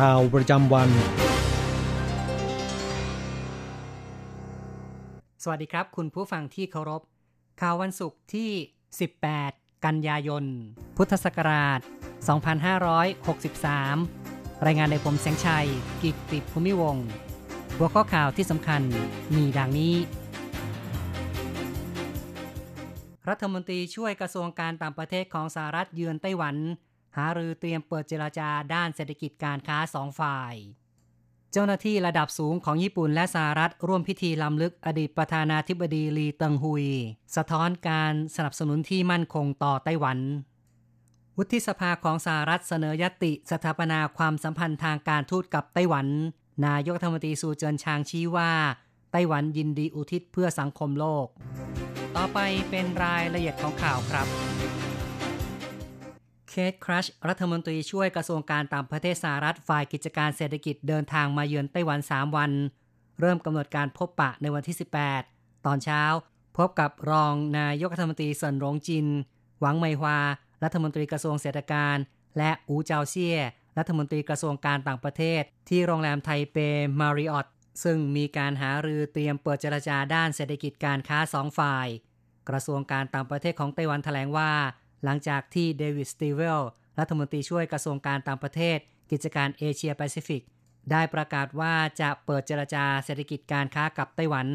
ข่าวประจำวัน สวัสดีครับ คุณผู้ฟังที่เคารพ ข่าววันศุกร์ที่ 18 กันยายน พุทธศักราช 2563 รายงานในผมแสงชัย กิตติภูมิวงหัวข้อข่าวที่สำคัญมีดังนี้ รัฐมนตรีช่วยกระทรวงการต่างประเทศของสหรัฐเยือนไต้หวัน หารือเตรียมเปิดเจราจาด้านเศรษฐกิจการค้าสองฝ่าย เจ้าหน้าที่ระดับสูงของญี่ปุ่นและสหรัฐร่วมพิธีรำลึกอดีตประธานาธิบดีหลี่เติงฮุย สะท้อนการสนับสนุนที่มั่นคงต่อไต้หวัน วุฒิสภาของสหรัฐเสนอญัตติสถาปนาความสัมพันธ์ทางการทูตกับไต้หวัน นายกรัฐมนตรีซูเจินชางชี้ว่าไต้หวันยินดีอุทิศเพื่อสังคมโลก ต่อไปเป็นรายละเอียดของข่าวครับ คีธ แครชรัฐมนตรีช่วยกระทรวงการต่างประเทศสหรัฐฝ่ายกิจการเศรษฐกิจเดินทางมาเยือนไต้หวัน 3 วัน เริ่มกำหนดการพบปะในวันที่ 18 ตอนเช้า พบกับรองนายกรัฐมนตรีเสิ่นหรงจิน หวังเหม่ยฮวา รัฐมนตรีกระทรวงเศรษฐการ และอู๋เจาเซี่ยรัฐมนตรีกระทรวงการต่างประเทศ ที่โรงแรมไทเปมาริออตซึ่งมีการหารือเตรียมเปิดเจรจาด้านเศรษฐกิจการค้าสองฝ่าย กระทรวงการต่างประเทศของไต้หวันแถลงว่า หลังจากที่เดวิดสตีเวลรัฐมนตรีช่วยกระทรวงการต่างประเทศ กิจการเอเชียแปซิฟิก ได้ประกาศว่าจะเปิดเจรจาเศรษฐกิจการค้ากับไต้หวัน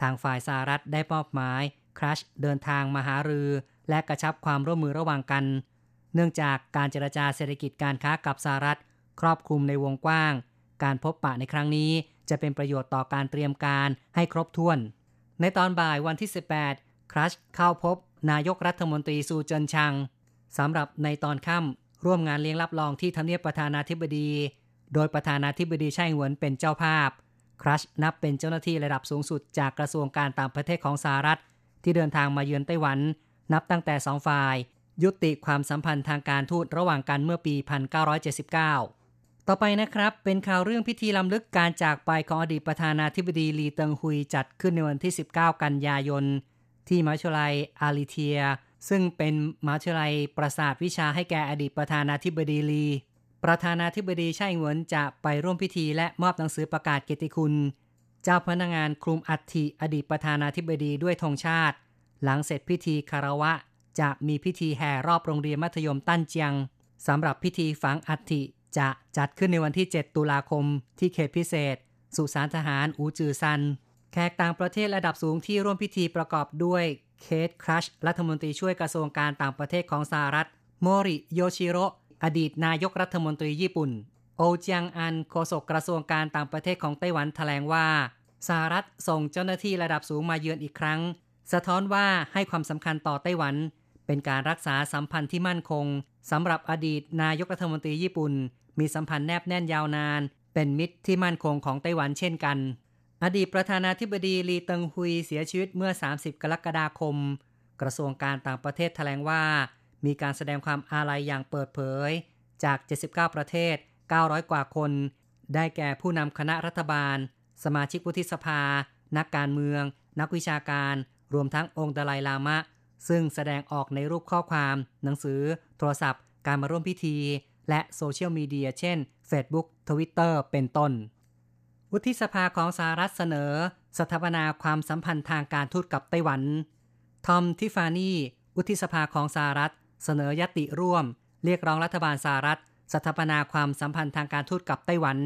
ทางฝ่ายสหรัฐได้มอบหมายครัชเดินทางมาหารือ และกระชับความร่วมมือระหว่างกัน เนื่องจากการเจรจาเศรษฐกิจการค้ากับสหรัฐ ครอบคลุมในวงกว้าง การพบปะในครั้งนี้จะเป็นประโยชน์ต่อการเตรียมการให้ครบถ้วน ในตอนบ่ายวันที่ 18ครัชเข้าพบ นายกรัฐมนตรีซูเจินชังสำหรับในตอนค่ำร่วมงานเลี้ยงรับรองที่ทำเนียบประธานาธิบดี โดยประธานาธิบดีไช่เหวินเป็นเจ้าภาพ ครัชนับเป็นเจ้าหน้าที่ระดับสูงสุดจากกระทรวงการต่างประเทศของสหรัฐ ที่เดินทางมาเยือนไต้หวัน นับตั้งแต่สองฝ่าย ยุติความสัมพันธ์ทางการทูตระหว่างกันเมื่อปี 1979 ต่อไปนะครับ เป็นข่าวเรื่องพิธีล้ำลึกการจากไปของอดีตประธานาธิบดีลีเติงฮุยจัดขึ้นในวันที่ 19 กันยายน ที่มหาวิทยาลัยอาริเทีย ซึ่งเป็นมหาวิทยาลัยประสาทวิชาให้แก่อดีตประธานาธิบดีลี ประธานาธิบดีไช่เหวินจะไปร่วมพิธีและมอบหนังสือประกาศเกียรติคุณ เจ้าพนักงานคลุมอัฐิอดีตประธานาธิบดีด้วยธงชาติ หลังเสร็จพิธีคารวะ จะมีพิธีแห่รอบโรงเรียนมัธยมตั้นเจียงสำหรับพิธีฝังอัฐิจะจัดขึ้นในวันที่ 7 ตุลาคมที่เขตพิเศษ สุสานทหารอูจือซัน แขกต่างประเทศระดับสูงที่ร่วมพิธีประกอบด้วยเคทครัชรัฐมนตรีช่วยกระทรวงการต่างประเทศของสหรัฐ โมริโยชิโรอดีตนายกรัฐมนตรีญี่ปุ่น โอจียงอันโฆษกกระทรวงการต่างประเทศของไต้หวันแถลงว่าสหรัฐส่งเจ้าหน้าที่ระดับสูงมาเยือนอีกครั้ง สะท้อนว่าให้ความสำคัญต่อไต้หวัน เป็นการรักษาสัมพันธ์ที่มั่นคงสำหรับอดีตนายกรัฐมนตรีญี่ปุ่น มีสัมพันธ์แนบแน่นยาวนาน เป็นมิตรที่มั่นคงของไต้หวันเช่นกัน อดีตประธานาธิบดีลีเติงฮุยเสียชีวิตเมื่อ 30 กรกฎาคม กระทรวงการต่างประเทศแถลงว่า มีการแสดงความอาลัยอย่างเปิดเผย จาก 79 ประเทศ 900 กว่าคน ได้แก่ผู้นำคณะรัฐบาล สมาชิกวุฒิสภา นักการเมือง นักวิชาการ รวมทั้งองค์ดลายลามะ ซึ่งแสดงออกในรูปข้อความ หนังสือ โทรศัพท์ การมาร่วมพิธี และโซเชียลมีเดียเช่น Facebook Twitter เป็นต้น วุฒิสภาของสหรัฐเสนอ สถาปนาความสัมพันธ์ทางการทูตกับไต้หวัน ทอมทิฟานีวุฒิสภาของสหรัฐ เสนอยติร่วม เรียกร้องรัฐบาลสหรัฐ สถาปนาความสัมพันธ์ทางการทูตกับไต้หวัน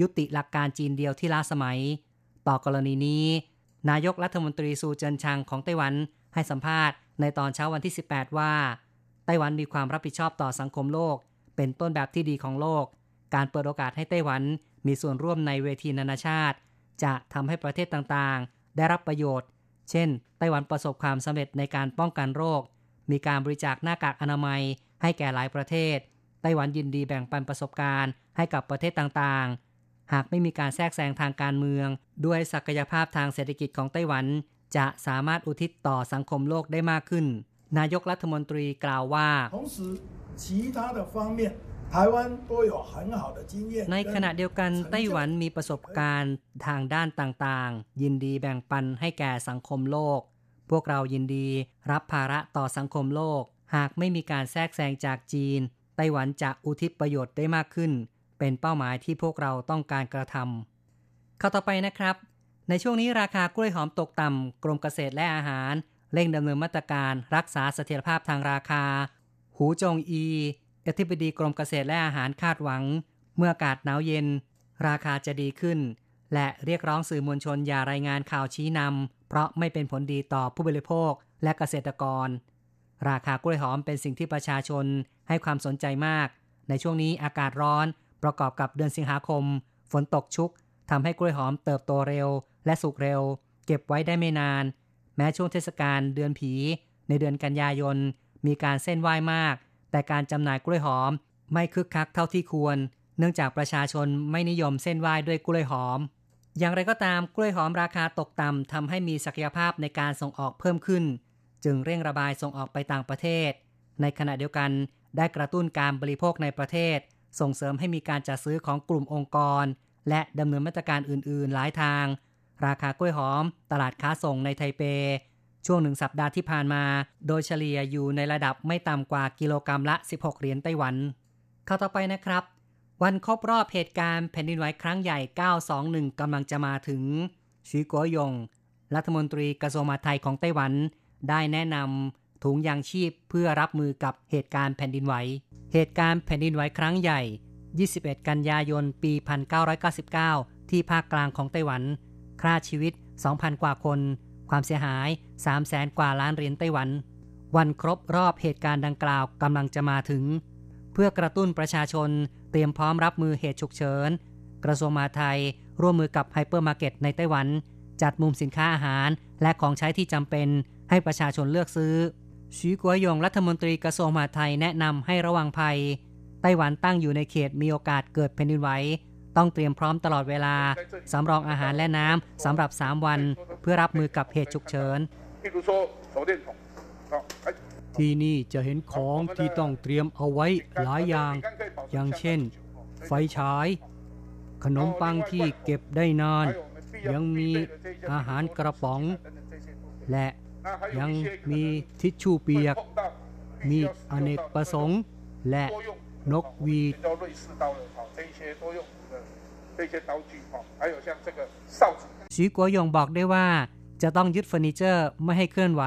ยุติหลักการจีนเดียวที่ล้าสมัย ต่อกรณีนี้ นายกรัฐมนตรีซูเจินชางของไต้หวันให้สัมภาษณ์ในตอนเช้าวันที่ 18 ว่า ไต้หวันมีความรับผิดชอบต่อสังคมโลก เป็นต้นแบบที่ดีของโลก การเปิดโอกาสให้ไต้หวัน มีส่วนร่วมในเวทีนานาชาติ จะทำให้ประเทศต่างๆ ได้รับประโยชน์ เช่น ไต้หวันประสบความสำเร็จในการป้องกันโรค มีการบริจาคหน้ากากอนามัย ให้แก่หลายประเทศ ไต้หวันยินดีแบ่งปันประสบการณ์ให้กับประเทศต่างๆ หากไม่มีการแทรกแซงทางการเมือง ด้วยศักยภาพทางเศรษฐกิจของไต้หวัน จะสามารถอุทิศต่อสังคมโลกได้มากขึ้น นายกรัฐมนตรีกล่าวว่า其他的方面 ในขณะเดียวกันไต้หวันมีประสบการณ์ทางด้านต่างๆ ยินดีแบ่งปันให้แก่สังคมโลก พวกเรายินดีรับภาระต่อสังคมโลก หากไม่มีการแทรกแซงจากจีน ไต้หวันจะอุทิศประโยชน์ได้มากขึ้น เป็นเป้าหมายที่พวกเราต้องการกระทำข้าต่อไปนะครับ ในช่วงนี้ราคากล้วยหอมตกต่ำกรมเกษตรและอาหาร เร่งดำเนินมาตรการรักษาเสถียรภาพทางราคา หูจงอี อธิบดีกรมเกษตรและอาหารคาดหวัง เมื่ออากาศหนาวเย็น ราคาจะดีขึ้น และเรียกร้องสื่อมวลชนอย่ารายงานข่าวชี้นำเพราะไม่เป็นผลดีต่อผู้บริโภคและเกษตรกร ราคากล้วยหอมเป็นสิ่งที่ประชาชนให้ความสนใจมาก ในช่วงนี้อากาศร้อนประกอบกับเดือนสิงหาคม ฝนตกชุกทำให้กล้วยหอมเติบโตเร็ว และสุกเร็ว เก็บไว้ได้ไม่นาน แม้ช่วงเทศกาลเดือนผี ในเดือนกันยายนมีการเส้นไหว้มาก แต่การจำหน่ายกล้วยหอมไม่คึกคักเท่าที่ควร เนื่องจากประชาชนไม่นิยมเส้นไหว้ด้วยกล้วยหอม อย่างไรก็ตามกล้วยหอมราคาตกต่ำทำให้มีศักยภาพในการส่งออกเพิ่มขึ้น จึงเร่งระบายส่งออกไปต่างประเทศ ในขณะเดียวกันได้กระตุ้นการบริโภคในประเทศ ส่งเสริมให้มีการจัดซื้อของกลุ่มองค์กร และดำเนินมาตรการอื่น ๆ หลายทาง ราคากล้วยหอม ตลาดค้าส่งในไทเป ช่วงหนึ่งสัปดาห์ที่ผ่านมา โดยเฉลี่ยอยู่ในระดับไม่ต่ำกว่ากิโลกรรัมละ 16 เหรียญไต้หวัน เข้าต่อไปนะครับ วันครบรอบเหตุการณ์แผ่นดินไหวครั้งใหญ่ 921 กำลังจะมาถึงชีกัวยง รัฐมนตรีกระทรวงมหาดไทยของไต้หวัน ได้แนะนำถุงยางชีพเพื่อรับมือกับเหตุการณ์แผ่นดินไหว เหตุการณ์แผ่นดินไหวครั้งใหญ่ 21 กันยายน ปี 1999 ที่ภาคกลางของไต้หวัน ฆ่าชีวิต 2,000 กว่าคน ความเสียหาย 3 0 0แสนกว่าล้านเหรียญไต้หวัน วันครบรอบเหตุการณ์ดังกล่าวกำลังจะมาถึง เพื่อกระตุ้นประชาชน เตรียมพร้อมรับมือเหตุฉุกเฉิน กระทรวงมหาดไทย ร่วมมือกับไฮเปอร์มาร์เก็ตในไต้หวัน จัดมุมสินค้าอาหาร และของใช้ที่จำเป็น ให้ประชาชนเลือกซื้อสวีกั๋วหย่งรัฐมนตรีกระทรวงมหาดไทยแนะนำให้ระวังภัย ไต้หวันตั้งอยู่ในเขตมีโอกาสเกิดแผ่นดินไหว ต้องเตรียมพร้อมตลอดเวลา สำรองอาหารและน้ำสำหรับ 3 วัน เพื่อรับมือกับเหตุฉุกเฉิน ที่นี่จะเห็นของที่ต้องเตรียมเอาไว้หลายอย่าง อย่างเช่น ไฟฉาย ขนมปังที่เก็บได้นาน ยังมีอาหารกระป๋อง และยังมีทิชชู่เปียก มีดอเนกประสงค์ และนกหวีด 这些刀具哈，还有像这个哨子สีกัวยงบอกได้ว่า จะต้องยึดเฟอร์นิเจอร์ไม่ให้เคลื่อนไหว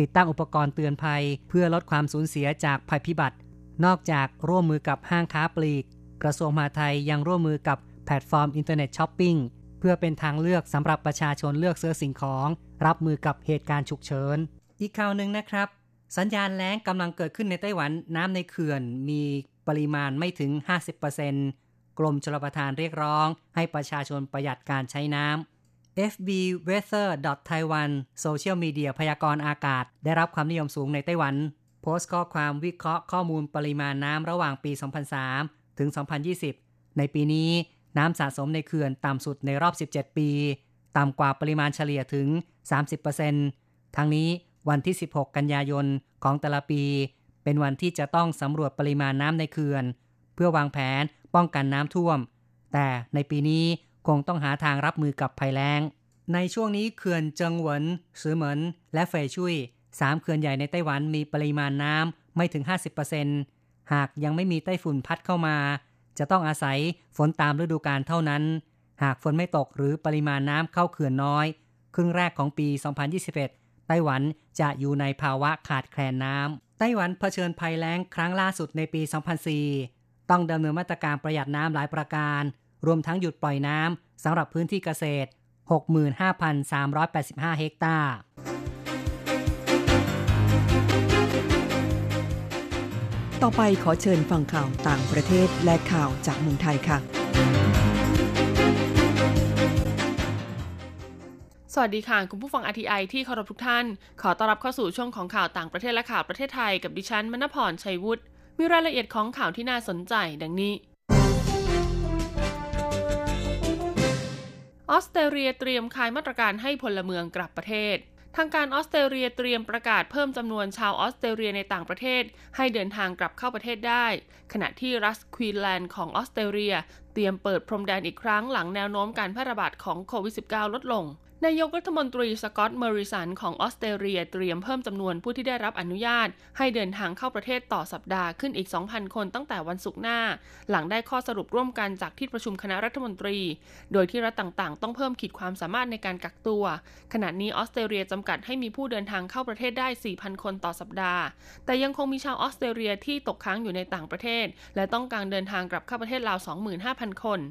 ติดตั้งอุปกรณ์เตือนภัย เพื่อลดความสูญเสียจากภัยพิบัติ นอกจากร่วมมือกับห้างค้าปลีก กระทรวงมหาดไทยยังร่วมมือกับแพลตฟอร์มอินเทอร์เน็ตช้อปปิ้งเพื่อเป็นทางเลือกสำหรับประชาชนเลือกซื้อสิ่งของ รับมือกับเหตุการณ์ฉุกเฉิน อีกข่าวหนึ่งนะครับ สัญญาณแล้งกำลังเกิดขึ้นในไต้หวันน้ำในเขื่อนมีปริมาณไม่ถึง 50% กรมชลประทานเรียกร้อง ให้ประชาชนประหยัดการใช้น้ำ FB Weather Taiwan โซเชียลมีเดียพยากรณ์อากาศ ได้รับความนิยมสูงในไต้หวัน โพสต์ข้อความวิเคราะห์ข้อมูลปริมาณน้ำระหว่างปี 2003 ถึง 2020 ในปีนี้น้ำสะสมในเขื่อนต่ำสุดในรอบ 17 ปี ต่ำกว่าปริมาณเฉลี่ยถึง 30%ทั้งนี้วันที่ 16 กันยายนของแต่ละปี เป็นวันที่จะต้องสำรวจปริมาณน้ำในเขื่อน เพื่อวางแผน ป้องกันน้ำท่วม แต่ในปีนี้คงต้องหาทางรับมือกับภัยแล้ง ในช่วงนี้เขื่อนเจิงหวนซือเหมินและเฟยชุยสามเขื่อนใหญ่ในไต้หวันมีปริมาณน้ำไม่ถึง 50%หากยังไม่มีไต้ฝุ่นพัดเข้ามา จะต้องอาศัยฝนตามฤดูกาลเท่านั้น หากฝนไม่ตกหรือปริมาณน้ำเข้าเขื่อนน้อย ครึ่งแรกของปี 2021 ไต้หวันจะอยู่ในภาวะขาดแคลนน้ำไต้หวันเผชิญภัยแล้งครั้งล่าสุดในปี 2004 ต้องดำเนินมาตรการประหยัดน้ำหลายประการ รวมทั้งหยุดปล่อยน้ำสำหรับพื้นที่เกษตร 65,385 เฮกตาร์ ต่อไปขอเชิญฟังข่าวต่างประเทศและข่าวจากเมืองไทยค่ะ สวัสดีค่ะ คุณผู้ฟัง RTI ที่เคารพทุกท่าน ขอต้อนรับเข้าสู่ช่วงของข่าวต่างประเทศและข่าวประเทศไทยกับดิฉันมณพรชัยวุฒิ มีรายละเอียดของข่าวที่น่าสนใจดังนี้ ออสเตรเลียเตรียมคลายมาตรการให้พลเมืองกลับประเทศทางการออสเตรเลียเตรียมประกาศเพิ่มจำนวนชาวออสเตรเลียในต่างประเทศ ให้เดินทางกลับเข้าประเทศได้ ขณะที่รัฐควีนแลนด์ของออสเตรเลีย เตรียมเปิดพรมแดนอีกครั้งหลังแนวโน้มการแพร่ระบาดของโควิด -19 ลดลง นายกรัฐมนตรีสกอตต์เมอริสันของออสเตรเลียเตรียมเพิ่มจำนวนผู้ที่ได้รับอนุญาต ให้เดินทางเข้าประเทศต่อสัปดาห์ขึ้นอีก 2,000 คนตั้งแต่วันศุกร์หน้า หลังได้ข้อสรุปร่วมกันจากที่ประชุมคณะรัฐมนตรี โดยที่รัฐต่างๆ ต้องเพิ่มขีดความสามารถในการกักตัว ขณะนี้ออสเตรเลียจำกัดให้มีผู้เดินทางเข้าประเทศได้ 4,000 คนต่อสัปดาห์ แต่ยังคงมีชาวออสเตรเลียที่ตกค้างอยู่ในต่างประเทศ และต้องการเดินทางกลับเข้าประเทศราว 25,000 คน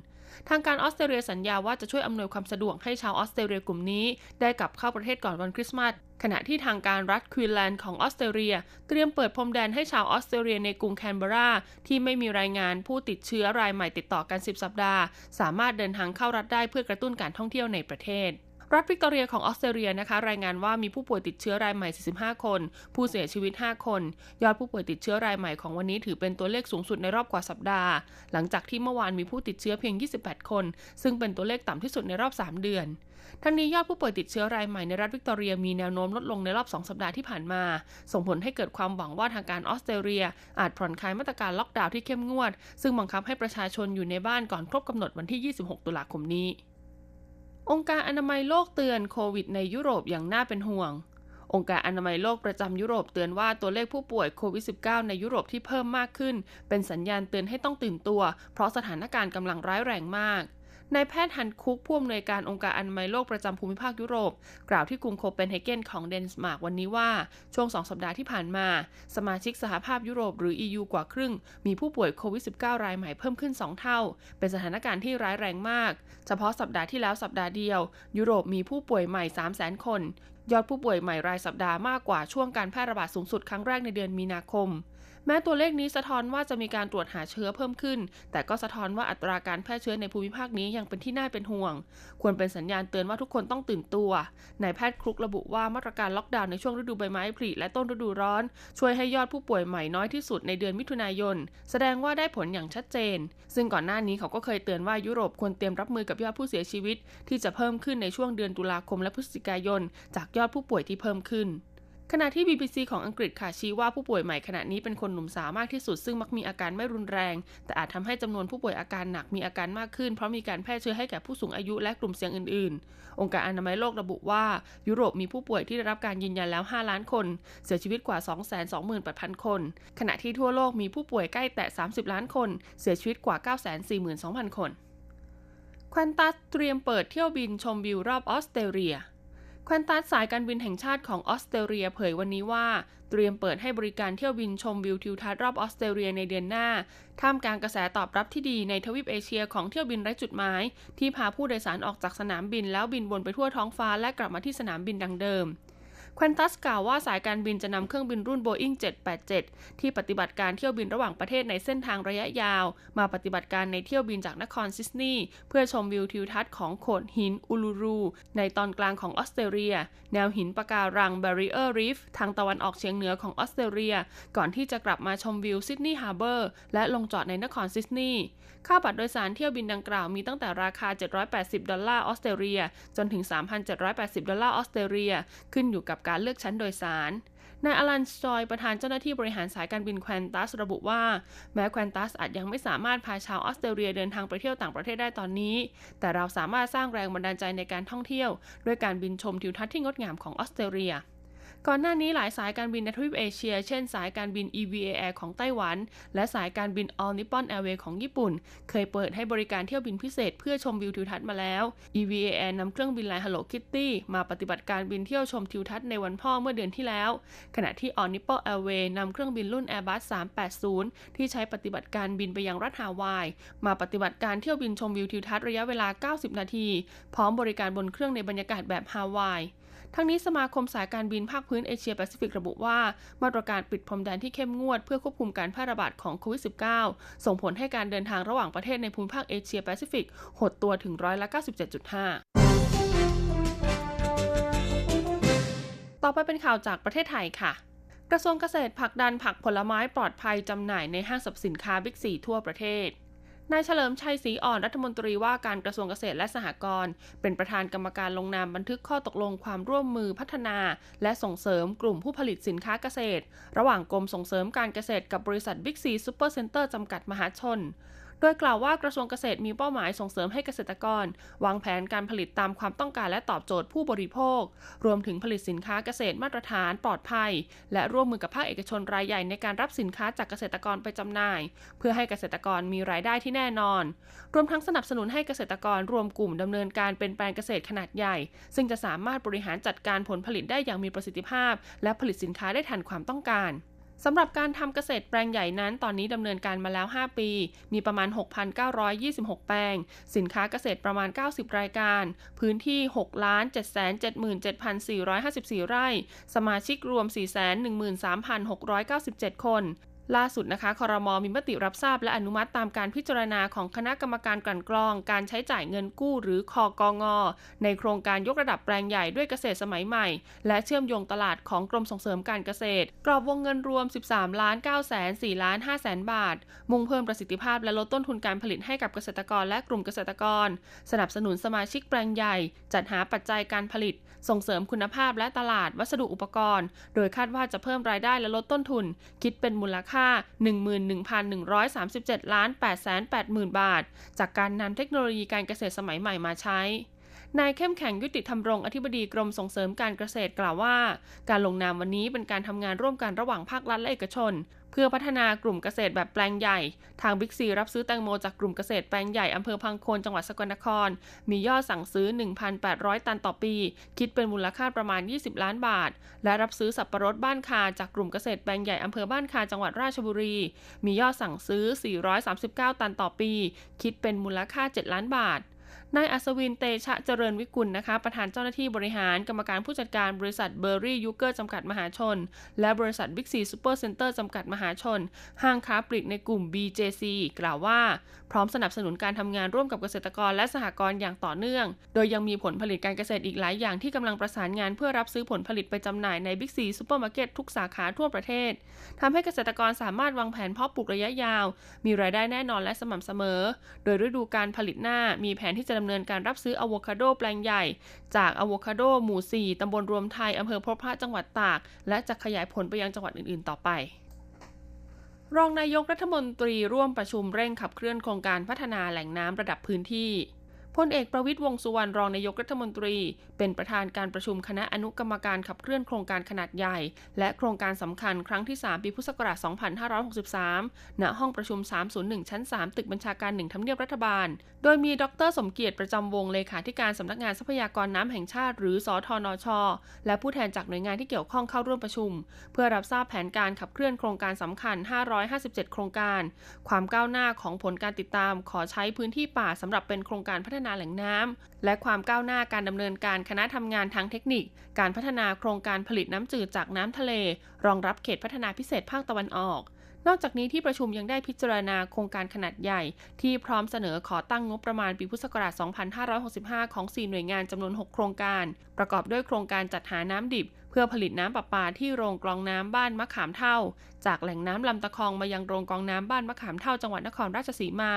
ทางการออสเตรเลียสัญญาว่าจะช่วยอำนวยความสะดวกให้ชาวออสเตรเลียกลุ่มนี้ได้กลับเข้าประเทศก่อนวันคริสต์มาสขณะที่ทางการรัฐควีนแลนด์ของออสเตรเลีย เตรียมเปิดพรมแดนให้ชาวออสเตรเลียในกรุงแคนเบรา ที่ไม่มีรายงานผู้ติดเชื้อรายใหม่ติดต่อกัน 10 สัปดาห์ สามารถเดินทางเข้ารัฐได้เพื่อกระตุ้นการท่องเที่ยวในประเทศรัฐวิกตอเรียของออสเตรเลียนะคะ รายงานว่ามีผู้ป่วยติดเชื้อรายใหม่ 45 คน ผู้เสียชีวิต 5 คน ยอดผู้ป่วยติดเชื้อรายใหม่ของวันนี้ถือเป็นตัวเลขสูงสุดในรอบกว่าสัปดาห์ หลังจากที่เมื่อวานมีผู้ติดเชื้อเพียง 28 คน ซึ่งเป็นตัวเลขต่ำที่สุดในรอบ 3 เดือน ทั้งนี้ยอดผู้ป่วยติดเชื้อรายใหม่ในรัฐวิกตอเรียมีแนวโน้มลดลงในรอบ 2 สัปดาห์ที่ผ่านมา ส่งผลให้เกิดความหวังว่าทางการออสเตรเลีย อาจผ่อนคลายมาตรการล็อกดาวน์ที่เข้มงวด ซึ่งบังคับให้ประชาชนอยู่ในบ้านก่อนครบกำหนดวันที่ 26 ตุลาคมนี้ องค์การอนามัยโลกเตือนโควิดในยุโรปอย่างน่าเป็นห่วงองค์การอนามัยโลกประจำยุโรปเตือนว่าตัวเลขผู้ป่วยโควิด -19 ในยุโรปที่เพิ่มมากขึ้น เป็นสัญญาณเตือนให้ต้องตื่นตัว เพราะสถานการณ์กำลังร้ายแรงมาก นายแพทย์ฮันคุกผู้อำนวยการองค์การอนามัยโลกประจำภูมิภาคยุโรป กล่าวที่กรุงโคเปนเฮเกนของเดนมาร์กวันนี้ว่า ช่วงสองสัปดาห์ที่ผ่านมา สมาชิกสหภาพยุโรปหรือ EU กว่าครึ่ง มีผู้ป่วยโควิด -19 รายใหม่เพิ่มขึ้น 2 เท่า เป็นสถานการณ์ที่ร้ายแรงมาก เฉพาะสัปดาห์ที่แล้วสัปดาห์เดียว ยุโรปมีผู้ป่วยใหม่ 300,000 คน ยอดผู้ป่วยใหม่รายสัปดาห์มากกว่าช่วงการแพร่ระบาดสูงสุดครั้งแรกในเดือนมีนาคม แม้ตัวเลขนี้สะท้อนว่าจะมีการตรวจหาเชื้อเพิ่มขึ้น แต่ก็สะท้อนว่าอัตราการแพร่เชื้อในภูมิภาคนี้ยังเป็นที่น่าเป็นห่วง ควรเป็นสัญญาณเตือนว่าทุกคนต้องตื่นตัวนายแพทย์ครุกระบุว่ามาตรการล็อกดาวน์ในช่วงฤดูใบไม้ผลิและต้นฤดูร้อน ช่วยให้ยอดผู้ป่วยใหม่น้อยที่สุดในเดือนมิถุนายน แสดงว่าได้ผลอย่างชัดเจน ซึ่งก่อนหน้านี้เขาก็เคยเตือนว่ายุโรปควรเตรียมรับมือกับยอดผู้เสียชีวิต ที่จะเพิ่มขึ้นในช่วงเดือนตุลาคมและพฤศจิกายน จากยอดผู้ป่วยที่เพิ่มขึ้น ขณะที่ BBC ของอังกฤษค่ะชี้ว่าผู้ป่วยใหม่ขณะนี้เป็นคนหนุ่มสาวมากที่สุด ซึ่งมักมีอาการไม่รุนแรง แต่อาจทำให้จำนวนผู้ป่วยอาการหนักมีอาการมากขึ้น เพราะมีการแพร่เชื้อให้แก่ผู้สูงอายุและกลุ่มเสี่ยงอื่น ๆ องค์การอนามัยโลกระบุว่า ยุโรปมีผู้ป่วยที่ได้รับการยืนยันแล้ว 5 ล้านคน เสียชีวิตกว่า 228,000 คน ขณะที่ทั่วโลกมีผู้ป่วยใกล้แตะ 30 ล้านคน เสียชีวิตกว่า 942,000 คนควันตัสเตรียมเปิดเที่ยวบินชมวิวรอบออสเตรเลีย ควันตัสสายการบินแห่งชาติของออสเตรเลียเผยวันนี้ว่า เตรียมเปิดให้บริการเที่ยวบินชมวิวทิวทัศน์รอบออสเตรเลียในเดือนหน้า ท่ามกลางกระแสตอบรับที่ดีในทวีปเอเชียของเที่ยวบินไร้จุดหมาย ที่พาผู้โดยสารออกจากสนามบินแล้วบินวนไปทั่วท้องฟ้าและกลับมาที่สนามบินดังเดิม แควนตัสกล่าวว่าสายการบินจะนำเครื่องบินรุ่น Boeing 787 ที่ปฏิบัติการเที่ยวบินระหว่างประเทศในเส้นทางระยะยาว มาปฏิบัติการในเที่ยวบินจากนครซิดนีย์เพื่อชมวิวทิวทัศน์ของโขดหินอูลูรู ในตอนกลางของออสเตรเลีย แนวหินปะการัง Barrier Reef ทางตะวันออกเฉียงเหนือของออสเตรเลีย ก่อนที่จะกลับมาชมวิวซิดนีย์ฮาร์เบอร์และลงจอดในนครซิดนีย์ ค่าบัตรโดยสารเที่ยวบินดังกล่าวมีตั้งแต่ราคา 780 ดอลลาร์ออสเตรเลีย จนถึง 3,780 ดอลลาร์ออสเตรเลีย ขึ้นอยู่กับการเลือกชั้นโดยสารนายอลัน จอยซ์ประธานเจ้าหน้าที่บริหารสายการบินแควนตัสระบุว่า แม้แควนตัสอาจยังไม่สามารถพาชาวออสเตรเลียเดินทางไปเที่ยวต่างประเทศได้ตอนนี้ แต่เราสามารถสร้างแรงบันดาลใจในการท่องเที่ยว ด้วยการบินชมทิวทัศน์ที่งดงามของออสเตรเลีย ก่อนหน้านี้หลายสายการบินในทวีปเอเชีย เช่นสายการบิน EVA Air ของไต้หวัน และสายการบิน All Nippon Airways ของญี่ปุ่น เคยเปิดให้บริการเที่ยวบินพิเศษเพื่อชมวิวทิวทัศน์มาแล้ว EVA Air นำเครื่องบินลาย Hello Kitty มาปฏิบัติการบินเที่ยวชมทิวทัศน์ในวันพ่อเมื่อเดือนที่แล้ว ขณะที่ All Nippon Airways นำเครื่องบินรุ่น Airbus 380 ที่ใช้ปฏิบัติการบินไปยังรัฐฮาวาย มาปฏิบัติการเที่ยวบินชมวิวทิวทัศน์ระยะเวลา 90 นาที พร้อมบริการบนเครื่องในบรรยากาศแบบฮาวาย ทั้งนี้สมาคมสายการบินภาคพื้นเอเชียแปซิฟิกระบุว่า มาตรการปิดพรมแดนที่เข้มงวดเพื่อควบคุมการแพร่ระบาดของโควิด -19 ส่งผลให้การเดินทางระหว่างประเทศในภูมิภาคเอเชียแปซิฟิกหดตัวถึงร้อยละ97.5ต่อไปเป็นข่าวจากประเทศไทยค่ะ กระทรวงเกษตรผลักดันผักผลไม้ปลอดภัยจำหน่ายในห้างสรรพสินค้าบิ๊กซีทั่วประเทศ นายเฉลิมชัยศรีอ่อนรัฐมนตรีว่าการกระทรวงเกษตรและสหกรณ์เป็นประธานกรรมการลงนามบันทึกข้อตกลงความร่วมมือพัฒนา และส่งเสริมกลุ่มผู้ผลิตสินค้าเกษตร ระหว่างกรมส่งเสริมการเกษตรกับบริษัทบิ๊กซีซูเปอร์เซ็นเตอร์จำกัดมหาชน โดยกล่าวว่ากระทรวงเกษตรมีเป้าหมายส่งเสริมให้เกษตรกร วางแผนการผลิตตามความต้องการและตอบโจทย์ผู้บริโภค รวมถึงผลิตสินค้าเกษตรมาตรฐานปลอดภัย และร่วมมือกับภาคเอกชนรายใหญ่ในการรับสินค้าจากเกษตรกรไปจำหน่าย เพื่อให้เกษตรกรมีรายได้ที่แน่นอน รวมทั้งสนับสนุนให้เกษตรกรรวมกลุ่มดำเนินการเป็นแปลงเกษตรขนาดใหญ่ ซึ่งจะสามารถบริหารจัดการผลผลิตได้อย่างมีประสิทธิภาพ และผลิตสินค้าได้ทันความต้องการ สำหรับการทำเกษตรแปลงใหญ่นั้น ตอนนี้ดำเนินการมาแล้ว 5 ปี มีประมาณ 6,926 แปลง สินค้าเกษตรประมาณ 90 รายการ พื้นที่ 6 777,454 ไร่ สมาชิกรวม 413,697 คน ล่าสุดนะคะคอรมอมีมติรับทราบและอนุมัติตามการพิจารณาของคณะกรรมการกลั่นกรอง การใช้จ่ายเงินกู้หรือคอกองอในโครงการยกระดับแปลงใหญ่ด้วยเกษตรสมัยใหม่ และเชื่อมโยงตลาดของกรมส่งเสริมการเกษตร กรอบวงเงินรวม 13ล้าน9แสน4ล้าน5แสนบาท มุ่งเพิ่มประสิทธิภาพและลดต้นทุนการผลิตให้กับเกษตรกรและกลุ่มเกษตรกร สนับสนุนสมาชิกแปลงใหญ่ จัดหาปัจจัยการผลิต ส่งเสริมคุณภาพและตลาดวัสดุอุปกรณ์ โดยคาดว่าจะเพิ่มรายได้และลดต้นทุน คิดเป็นมูลค่าา 11,137 ล้าน880,000 บาท จากการนำเทคโนโลยีการเกษตรสมัยใหม่มาใช้นายเข้มแข็งยุติธรรมรงอธิบดีกรมส่งเสริมการเกษตรกล่าวว่า การลงนามวันนี้เป็นการทำงานร่วมกันระหว่างภาครัฐและเอกชน เพื่อพัฒนากลุ่มเกษตรแบบแปลงใหญ่ ทางบิ๊กซีรับซื้อแตงโมจากกลุ่มเกษตรแปลงใหญ่ อำเภอพังโคนจังหวัดสกลนคร มียอดสั่งซื้อ 1,800 ตันต่อปี คิดเป็นมูลค่าประมาณ 20 ล้านบาท และรับซื้อสับปะรดบ้านคาจากกลุ่มเกษตรแปลงใหญ่ อำเภอบ้านคาจังหวัดราชบุรี มียอดสั่งซื้อ 439 ตันต่อปี คิดเป็นมูลค่า 7 ล้านบาท นายอัศวินเตชะเจริญวิกุลนะคะ ประธานเจ้าหน้าที่บริหารกรรมการผู้จัดการบริษัทเบอร์ลี่ยุคเกอร์จำกัดมหาชน และบริษัทบิ๊กซีซูเปอร์เซ็นเตอร์จำกัดมหาชน ห้างค้าปลีกในกลุ่ม BJC กล่าวว่า พร้อมสนับสนุนการทำงานร่วมกับเกษตรกรและสหกรณ์อย่างต่อเนื่อง โดยยังมีผลผลิตการเกษตรอีกหลายอย่างที่กำลังประสานงานเพื่อรับซื้อผลผลิตไปจำหน่ายในบิ๊กซีซูเปอร์มาร์เก็ตทุกสาขาทั่วประเทศทำให้เกษตรกรสามารถวางแผนเพาะปลูกระยะยาว มีรายได้แน่นอนและสม่ำเสมอ โดยฤดูการผลิตหน้ามีแผนที่จะดำเนินการรับซื้ออะโวคาโดแปลงใหญ่ จากอะโวคาโดหมู่ 4 ตำบลรวมไทย อำเภอพบพระจังหวัดตาก และจะขยายผลไปยังจังหวัดอื่น ๆ ต่อไปรองนายกรัฐมนตรีร่วมประชุมเร่งขับเคลื่อนโครงการพัฒนาแหล่งน้ำระดับพื้นที่ พลเอกประวิตยวงสุวรรณรองนายกรัฐมนตรี เป็นประธานการประชุมคณะอนุกรรมการขับเคลื่อนโครงการขนาดใหญ่ และโครงการสำคัญครั้งที่ 3 ปีพุทธศักราช 2563 ณ ห้องประชุม 301 ชั้น 3 ตึกบัญชาการหนึ่งทำเนียบรัฐบาล โดยมีดร สมเกียรติประจำวงเลขาธิการสำนักงานทรัพยากรน้ำแห่งชาติ หรือสอทอนชและผู้แทนจากหน่วยงานที่เกี่ยวข้องเข้าร่วมประชุม เพื่อรับทราบแผนการขับเคลื่อนโครงการสำคัญ 557 โครงการ ความก้าวหน้าของผลการติดตาม ขอใช้พื้นที่ป่าสำหรับเป็นโครงการพัฒนาแหล่งน้ำและความก้าวหน้าการดำเนินการคณะทำงานทางเทคนิค การพัฒนาโครงการผลิตน้ำจืดจากน้ำทะเล รองรับเขตพัฒนาพิเศษภาคตะวันออก นอกจากนี้ที่ประชุมยังได้พิจารณาโครงการขนาดใหญ่ ที่พร้อมเสนอขอตั้งงบประมาณปีพุทธศักราช 2565 ของ 4 หน่วยงานจำนวน 6 โครงการ ประกอบด้วยโครงการจัดหาน้ำดิบเพื่อผลิตน้ำประปาที่โรงกรองน้ำบ้านมะขามเท่า จากแหล่งน้ำลำตะคองมายังโรงกรองน้ำบ้านมะขามเท่าจังหวัดนครราชสีมา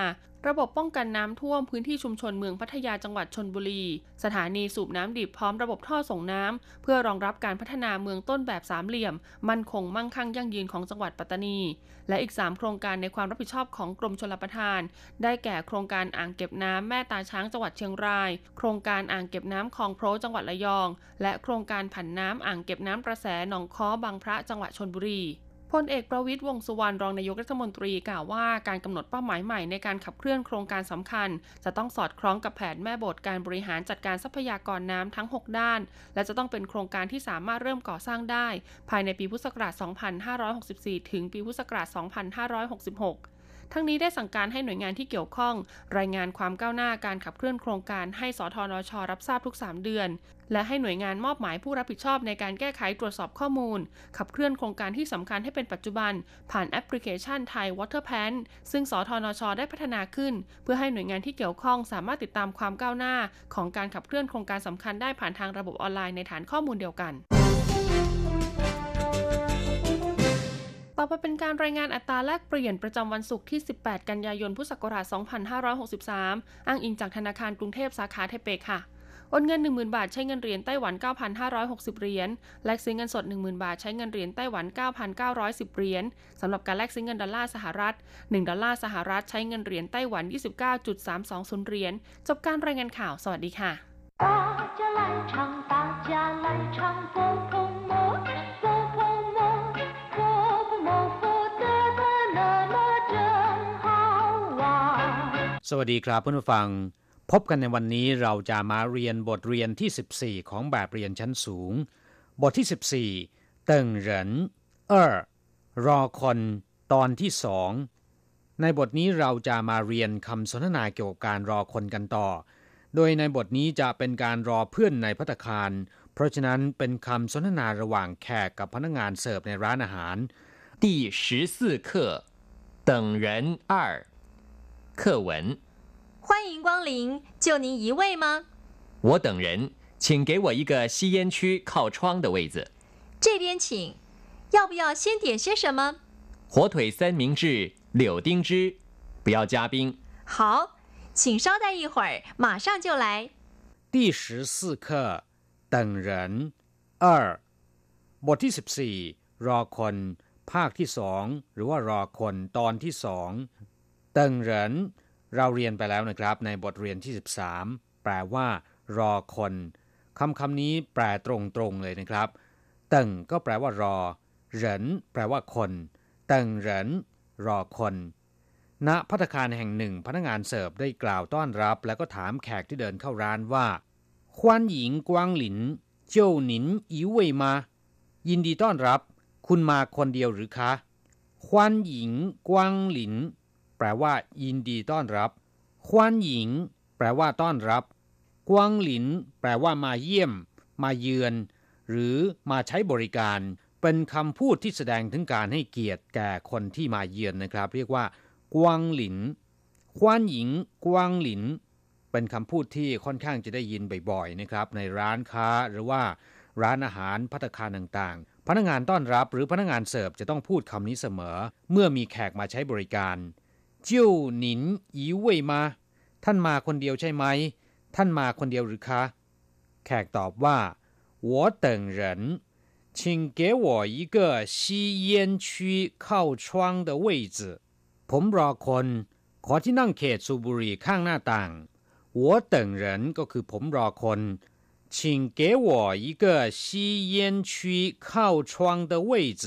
ระบบป้องกันน้ำท่วมพื้นที่ชุมชนเมืองพัทยาจังหวัดชนบุรี สถานีสูบน้ำดิบพร้อมระบบท่อส่งน้ำเพื่อรองรับการพัฒนาเมืองต้นแบบสามเหลี่ยม มั่นคงมั่งคั่งยั่งยืนของจังหวัดปัตตานี และอีก 3 โครงการในความรับผิดชอบของกรมชลประทาน ได้แก่โครงการอ่างเก็บน้ำแม่ตาช้างจังหวัดเชียงราย โครงการอ่างเก็บน้ำคลองโพรจังหวัดระยอง และโครงการผันน้ำอ่างเก็บน้ำประแสหนองค้อบางพระจังหวัดชนบุรี พลเอกประวิตยวงสุวรรณรองนายกรัฐมนตรีกล่าวว่าการกำหนดเป้าหมายใหม่ในการขับเคลื่อนโครงการสำคัญ จะต้องสอดคล้องกับแผนแม่บทการบริหารจัดการทรัพยากรน้ำทั้ง 6 ด้าน และจะต้องเป็นโครงการที่สามารถเริ่มก่อสร้างได้ ภายในปีพุทธศักราช 2564 ถึงปีพุทธศักราช 2566 ทั้งนี้ได้สั่งการให้หน่วยงานที่เกี่ยวข้อง รายงานความก้าวหน้าการขับเคลื่อนโครงการให้สทนช รับทราบทุก 3 เดือน และให้หน่วยงานมอบหมายผู้รับผิดชอบในการแก้ไขตรวจสอบข้อมูล ขับเคลื่อนโครงการที่สำคัญให้เป็นปัจจุบัน ผ่านแอปพลิเคชันไทย Water Pan ซึ่งสทนช ได้พัฒนาขึ้น เพื่อให้หน่วยงานที่เกี่ยวข้องสามารถติดตามความก้าวหน้า ของการขับเคลื่อนโครงการสำคัญได้ผ่านทางระบบออนไลน์ในฐานข้อมูลเดียวกัน ต่อไปเป็นการรายงานอัตราแลกเปลี่ยนประจำวันศุกร์ที่ 18 กันยายน พุทธศักราช 2563 อ้างอิงจากธนาคารกรุงเทพสาขาไทเปค่ะ โอนเงิน 10,000 บาทใช้เงินเหรียญไต้หวัน 9,560 เหรียญ แลกซื้อเงินสด 10,000 บาทใช้เงินเหรียญไต้หวัน 9,910 เหรียญสำหรับการแลกซื้อเงินดอลลาร์สหรัฐ 1 ดอลลาร์สหรัฐใช้เงินเหรียญไต้หวัน 29.320 เหรียญ จบการรายงานข่าว สวัสดีค่ะ สวัสดีครับเพื่อนผู้ฟัง พบกันในวันนี้เราจะมาเรียนบทเรียนที่ 14 ของแบบเรียนชั้นสูง บทที่ 14เติงเหรินเออรอคนตอนที่สองในบทนี้เราจะมาเรียนคำสนทนาเกี่ยวกับการรอคนกันต่อ โดยในบทนี้จะเป็นการรอเพื่อนในพัตคาร เพราะฉะนั้นเป็นคำสนทนาระหว่างแขกกับพนักงานเสิร์ฟในร้านอาหาร第十四课等人二 课文。欢迎光临，就您一位吗？我等人，请给我一个吸烟区靠窗的位子。这边请。要不要先点些什么？火腿三明治，柳丁汁，不要加冰。好，请稍待一会儿，马上就来。第十四课等人二บทที่สิบสี่รอคนภาคที่สองหรือว่ารอคนตอนที่สอง เติงเหรินเราเรียนไปแล้วนะครับ ในบทเรียนที่ 13 แปลว่า รอคนคำคำนี้แปลตรงๆเลยนะครับ เติงก็แปลว่ารอ เหรินแปลว่าคน เติงเหรินรอคนณพัตคารแห่งหนึ่ง พนักงานเสิร์ฟได้กล่าวต้อนรับ แล้วก็ถามแขกที่เดินเข้าร้านว่าควนหญิงกวางหลิน เจ้าหนินอิวเวยมา ยินดีต้อนรับ คุณมาคนเดียวหรือคะควนหญิงกวางหลิน ปลว่า ยินดีต้อนรับควนหญิง แปลว่าต้อนรับ กวางหลิน แปลว่ามาเยี่ยม มาเยือน หรือมาใช้บริการ เป็นคำพูดที่แสดงถึงการให้เกียรติแก่คนที่มาเยือนนะครับ เรียกว่า กวางหลินควนหญิง กวางหลิน เป็นคำพูดที่ค่อนข้างจะได้ยินบ่อยๆนะครับ ในร้านค้าหรือว่า ร้านอาหารพัตคารต่างๆ พนักงานต้อนรับหรือพนักงานเสิร์ฟจะต้องพูดคำนี้เสมอ เมื่อมีแขกมาใช้บริการ จิ้วหนินอีเว่ยมา ท่านมาคนเดียวใช่ไหม ท่านมาคนเดียวหรือคะ แขกตอบว่า我等人请给我一个吸烟区靠窗的位置ผมรอคน ขอที่นั่งเขตสูบุรีข้างหน้าต่าง我等人ก็คือผมรอคน请给我一个吸烟区靠窗的位置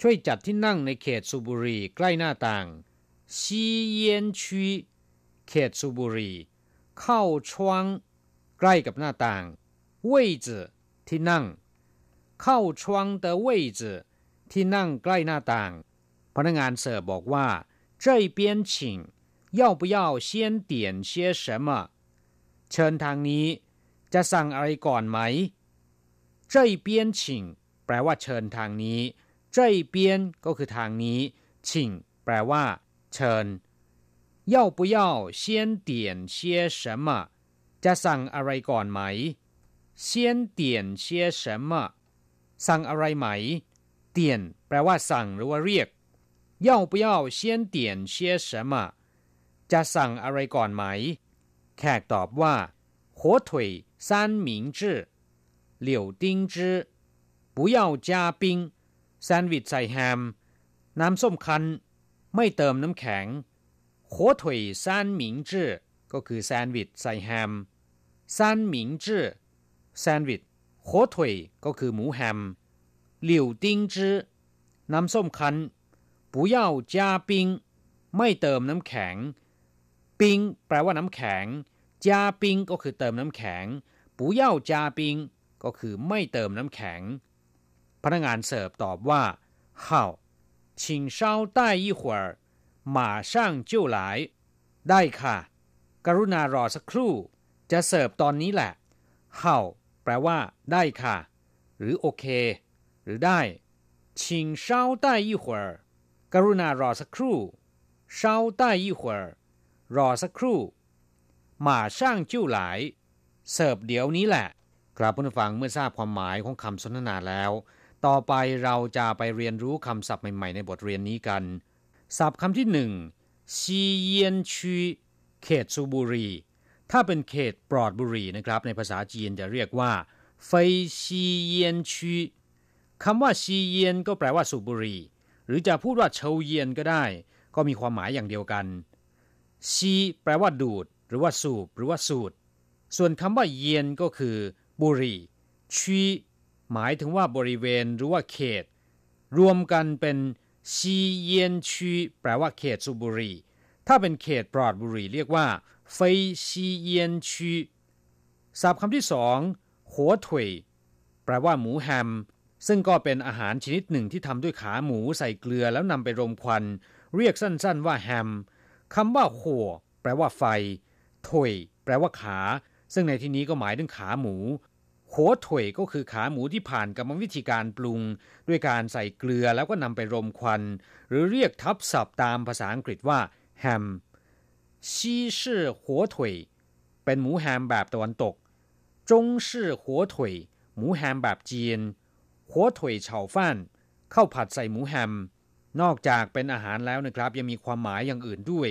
ช่วยจัดที่นั่งในเขตสูบุรีใกล้หน้าต่าง 吸烟区เขตสุบุรี靠窗ใกล้กับหน้าต่าง位置ที่นั่ง靠窗的位置ที่นั่งใกล้หน้าต่าง พนักงานเสิร์ฟบอกว่า这边请要不要先点些什么เชิญทางนี้ จะสั่งอะไรก่อนไหม这边请แปลว่าเชิญทางนี้这边ก็คือทางนี้请แปลว่า เชิญ要不要先点些什么จะสั่งอะไรก่อนไหม先点些什么สั่งอะไรไหมเตียนแปลว่าสั่งหรือว่าเรียก要不要先点些什么 จะสั่งอะไรก่อนไหม แขกตอบว่า火腿三明治柳丁汁不要加冰แซนด์วิชใส่แฮม น้ำส้มคั้น ไม่เติมน้ำแข็งโขถุยซานหมิงจื้อก็คือแซนด์วิชใส่แฮมซานหมิงจื้อแซนด์วิชโขถุยก็คือหมูแฮมหลิวติงจื้อน้ำส้มคันปูเย่ไม่เติมน้ำแข็ง ปิงแปลว่าน้ำแข็ง จาปิงก็คือเติมน้ำแข็ง ปูเย่าจาปิงก็คือไม่เติมน้ำแข็ง พนักงานเสิร์ฟตอบว่าข้าว 请稍待一会儿马上就来ได้ค่ะ กรุณารอสักครู่ จะเสิร์ฟตอนนี้แหละ好แปลว่า ได้ค่ะ หรือโอเค หรือได้请稍待一会儿กรุณารอสักครู่稍待一会儿รอสักครู่马上就来เสิร์ฟเดี๋ยวนี้แหละ ครับผู้ฟังเมื่อทราบความหมายของคำสนทนาแล้ว ต่อไปเราจะไปเรียนรู้คำศัพท์ใหม่ๆ ในบทเรียนนี้กัน ศัพท์คำที่หนึ่งซีเยียนชีเขตสูบุรี ถ้าเป็นเขตปลอดบุรีนะครับ ในภาษาจีนจะเรียกว่าเฟยซีเยียนชีคำว่าซีเยียนก็แปลว่าสูบุรี หรือจะพูดว่าเฉาเยียนก็ได้ ก็มีความหมายอย่างเดียวกันซีแปลว่าดูด หรือว่าสูบ หรือว่าสูดส่วนคำว่าเยียนก็คือ บุรีชี หมายถึงว่าบริเวณหรือว่าเขต รวมกันเป็นซีเยียนชีแปลว่าเขตสูบุรี ถ้าเป็นเขตปลอดบุรีเรียกว่าเฟยซีเยียนชีศัพท์คำที่สองหัวถุยแปลว่าหมูแฮม ซึ่งก็เป็นอาหารชนิดหนึ่งที่ทำด้วยขาหมูใส่เกลือแล้วนำไปรมควัน เรียกสั้น ๆ ว่าแฮมคำว่าหัวแปลว่าไฟถวยแปลว่าขา ซึ่งในที่นี้ก็หมายถึงขาหมู หัวถวยก็คือขาหมูที่ผ่านกรรมวิธีการปรุง ด้วยการใส่เกลือแล้วก็นำไปรมควัน หรือเรียกทับศัพท์ตามภาษาอังกฤษว่าแฮมซีชื่อหัวถวยเป็นหมูแฮมแบบตะวันตก จงชื่อหัวถวยหมูแฮมแบบจีน หัวถวยเฉาฟ่านข้าวผัดใส่หมูแฮม นอกจากเป็นอาหารแล้วนะครับ ยังมีความหมายอย่างอื่นด้วย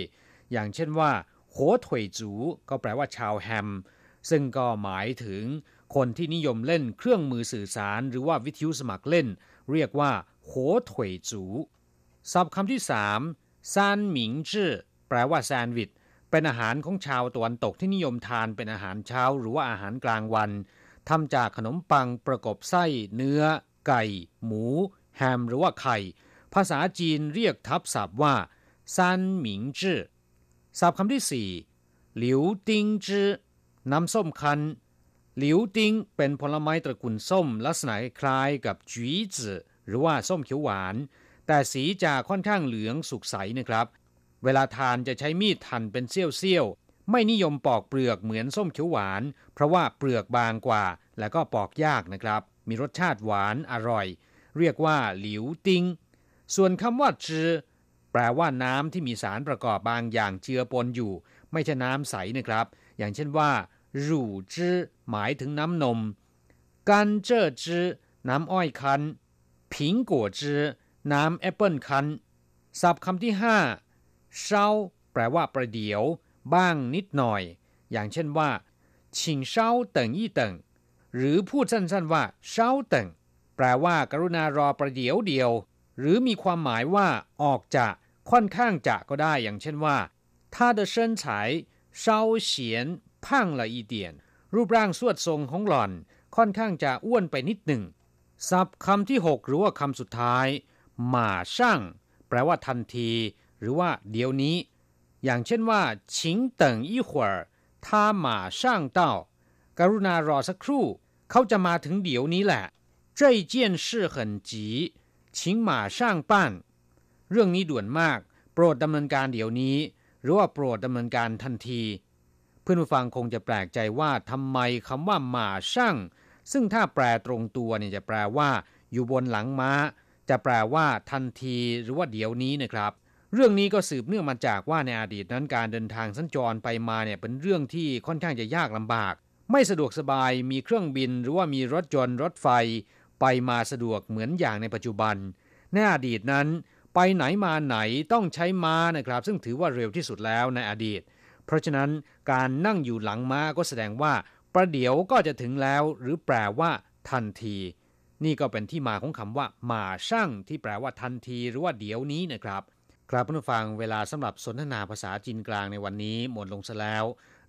อย่างเช่นว่าหัวถวยจูก็แปลว่าชาวแฮม ซึ่งก็หมายถึง คนที่นิยมเล่นเครื่องมือสื่อสาร หรือว่าวิทยุสมัครเล่น เรียกว่าหัวถวยจูศัพท์คำที่สามซานหมิงจื้อแปลว่าแซนด์วิชเป็นอาหารของชาวตะวันตกที่นิยมทานเป็นอาหารเช้า หรือว่าอาหารกลางวันทำจากขนมปังประกบไส้ เนื้อ ไก่ หมู แฮม หรือว่าไข่ ภาษาจีนเรียกทับศัพท์ว่าซันหมิงจื้อศัพท์คำที่สี่หลิวติงจื้อน้ำส้มคั้น หลิวติงเป็นผลไม้ตระกูลส้มลักษณะคล้ายกับจีจื้อหรือว่าส้มเขียวหวาน แต่สีจะค่อนข้างเหลืองสุกใสนะครับ เวลาทานจะใช้มีดหั่นเป็นเสี้ยวๆ ไม่นิยมปอกเปลือกเหมือนส้มเขียวหวาน เพราะว่าเปลือกบางกว่า และก็ปอกยากนะครับ มีรสชาติหวานอร่อย เรียกว่าหลิวติงส่วนคำว่าจือแปลว่าน้ำที่มีสารประกอบบางอย่างเจือปนอยู่ ไม่ใช่น้ำใสนะครับ อย่างเช่นว่า รูจือหมายถึงน้ำนมกันเจ้อจือน้ำอ้อยคั้นผิงกัวจือน้ำแอปเปิลคั้นศัพท์คำที่ห้าเช้าแปลว่าประเดี๋ยว บ้างนิดหน่อย อย่างเช่นว่าชิงเช้าเติงยี่เติงหรือพูดสั้นๆว่าเช้าเติงแปลว่ากรุณารอประเดี๋ยวเดียวหรือมีความหมายว่าออกจะค่อนข้างจะก็ได้อย่างเช่นว่า他的身材稍显 胖了一点รูปร่างสวดทรงของหล่อนค่อนข้างจะอ้วนไปนิดหนึ่งศัพท์คำที่ 6 หรือว่าคำสุดท้ายหมาช่างแปลว่าทันที หรือว่าเดี๋ยวนี้ อย่างเช่นว่าชิงเติงอีหว他马上到กรุณารอสักครู่ เขาจะมาถึงเดี๋ยวนี้แหละ这件事很急ชิงหมาช่างป้านเรื่องนี้ด่วนมาก โปรดดำเนินการเดี๋ยวนี้ หรือว่าโปรดดำเนินการทันที เพื่อนผู้ฟังคงจะแปลกใจว่าทำไมคำว่าหมาช่างซึ่งถ้าแปลตรงตัวเนี่ยจะแปลว่า อยู่บนหลังม้า จะแปลว่าทันทีหรือว่าเดี๋ยวนี้นะครับ เรื่องนี้ก็สืบเนื่องมาจากว่าในอดีตนั้นการเดินทางสัญจรไปมาเนี่ยเป็นเรื่องที่ค่อนข้างจะยากลำบาก ไม่สะดวกสบายมีเครื่องบิน หรือว่ามีรถยนต์รถไฟ ไปมาสะดวกเหมือนอย่างในปัจจุบันในอดีตนั้น ไปไหนมาไหนต้องใช้ม้านะครับ ซึ่งถือว่าเร็วที่สุดแล้วในอดีต เพราะฉะนั้นการนั่งอยู่หลังม้าก็แสดงว่า ประเดี๋ยวก็จะถึงแล้ว หรือแปลว่า ทันที นี่ก็เป็นที่มาของคำว่าหมาช่างที่แปลว่าทันที หรือว่าเดี๋ยวนี้นะครับครับผู้ฟังเวลาสำหรับสนทนาภาษาจีนกลางในวันนี้หมดลงซะแล้ว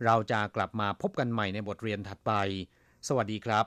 เราจะกลับมาพบกันใหม่ในบทเรียนถัดไป สวัสดีครับ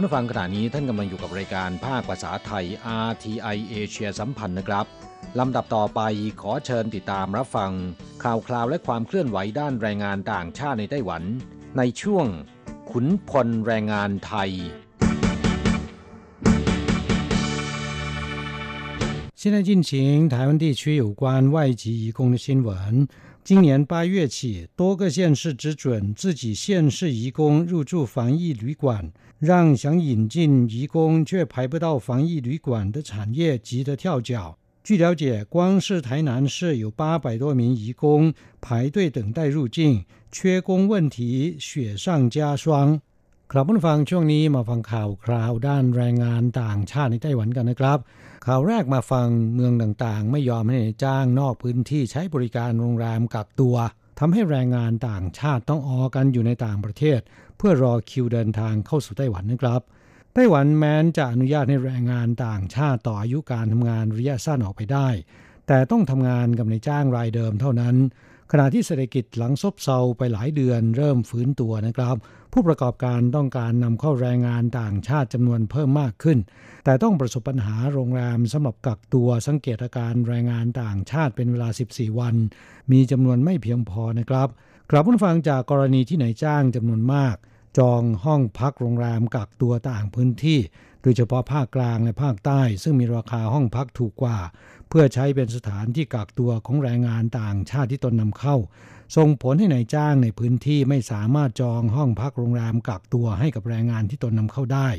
ครับผู้ฟังขณะนี้ท่านกำลังอยู่กับรายการภาคภาษาไทย RTI เอเชียสัมพันธ์นะครับลำดับต่อไปขอเชิญติดตามรับฟัง ข่าวคราวและความเคลื่อนไหวด้านแรงงานต่างชาติในไต้หวัน ในช่วง ขุนพลแรงงานไทย现在进行台湾地区有关外籍移工的新闻。今年八月起，多个县市只准自己县市移工入住防疫旅馆， 让想引进移工却排不到防疫旅馆的产业急得跳脚。据了解，光是台南市有八百多名移工排队等待入境，缺工问题雪上加霜。ครับผู้ฟังช่วงนี้มาฟังข่าวคราวด้านแรงงานต่างชาติในไต้หวันกันนะครับ ข่าวแรกมาฟังเมืองต่างๆ ไม่ยอมให้จ้างนอกพื้นที่ใช้บริการโรงแรมกักตัวทำให้แรงงานต่างชาติต้องออกันอยู่ในต่างประเทศ เ พื่อรอคิวเดินทางเข้าสู่ไต้หวันนะครับไต้หวันแม้นจะอนุญาตให้แรงงานต่างชาติต่ออายุการทำงานระยะสั้นออกไปได้ แต่ต้องทำงานกับในจ้างรายเดิมเท่านั้น ขณะที่เศรษฐกิจหลังซบเซาไปหลายเดือนเริ่มฟื้นตัวนะครับ ผู้ประกอบการต้องการนำเข้าแรงงานต่างชาติจำนวนเพิ่มมากขึ้น แต่ต้องประสบปัญหาโรงแรมสำหรับกักตัวสังเกตอาการแรงงานต่างชาติเป็นเวลา 14 วัน มีจำนวนไม่เพียงพอนะครับกลับผู้ฟังจากกรณีที่ไหนจ้างจำนวนมาก จองห้องพักโรงแรมกักตัวต่างพื้นที่ โดยเฉพาะภาคกลางและภาคใต้ ซึ่งมีราคาห้องพักถูกกว่า เพื่อใช้เป็นสถานที่กักตัวของแรงงานต่างชาติที่ตนนำเข้า ส่งผลให้ในายจ้างในพื้นที่ไม่สามารถจองห้องพักโรงแรมกักตัวให้กับแรงงานที่ตนนำเข้าได้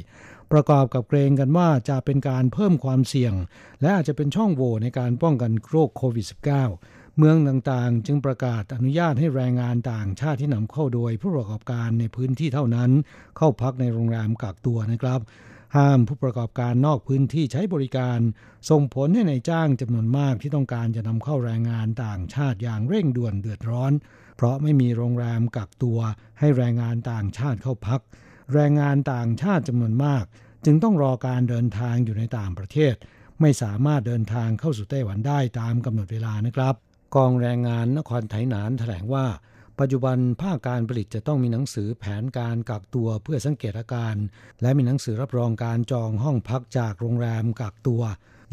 ประกอบกับเกรงกันว่าจะเป็นการเพิ่มความเสี่ยง และอาจจะเป็นช่องโหว่ในการป้องกันโรคโควิด -19 เมืองต่างๆ จึงประกาศอนุญาตให้แรงงานต่างชาติที่นำเข้าโดยผู้ประกอบการในพื้นที่เท่านั้น เข้าพักในโรงแรมกักตัวนะครับ ห้ามผู้ประกอบการนอกพื้นที่ใช้บริการ ส่งผลให้ในจ้างจำนวนมากที่ต้องการจะนำเข้าแรงงานต่างชาติอย่างเร่งด่วนเดือดร้อน เพราะไม่มีโรงแรมกักตัว ให้แรงงานต่างชาติเข้าพัก แรงงานต่างชาติจำนวนมาก จึงต้องรอการเดินทางอยู่ในต่างประเทศ ไม่สามารถเดินทางเข้าสู่ไต้หวันได้ตามกำหนดเวลานะครับ กองแรงงานนครไถหนานแถลงว่า ปัจจุบันภาคการผลิตจะต้องมีหนังสือแผนการกักตัวเพื่อสังเกตอาการ และมีหนังสือรับรองการจองห้องพักจากโรงแรมกักตัว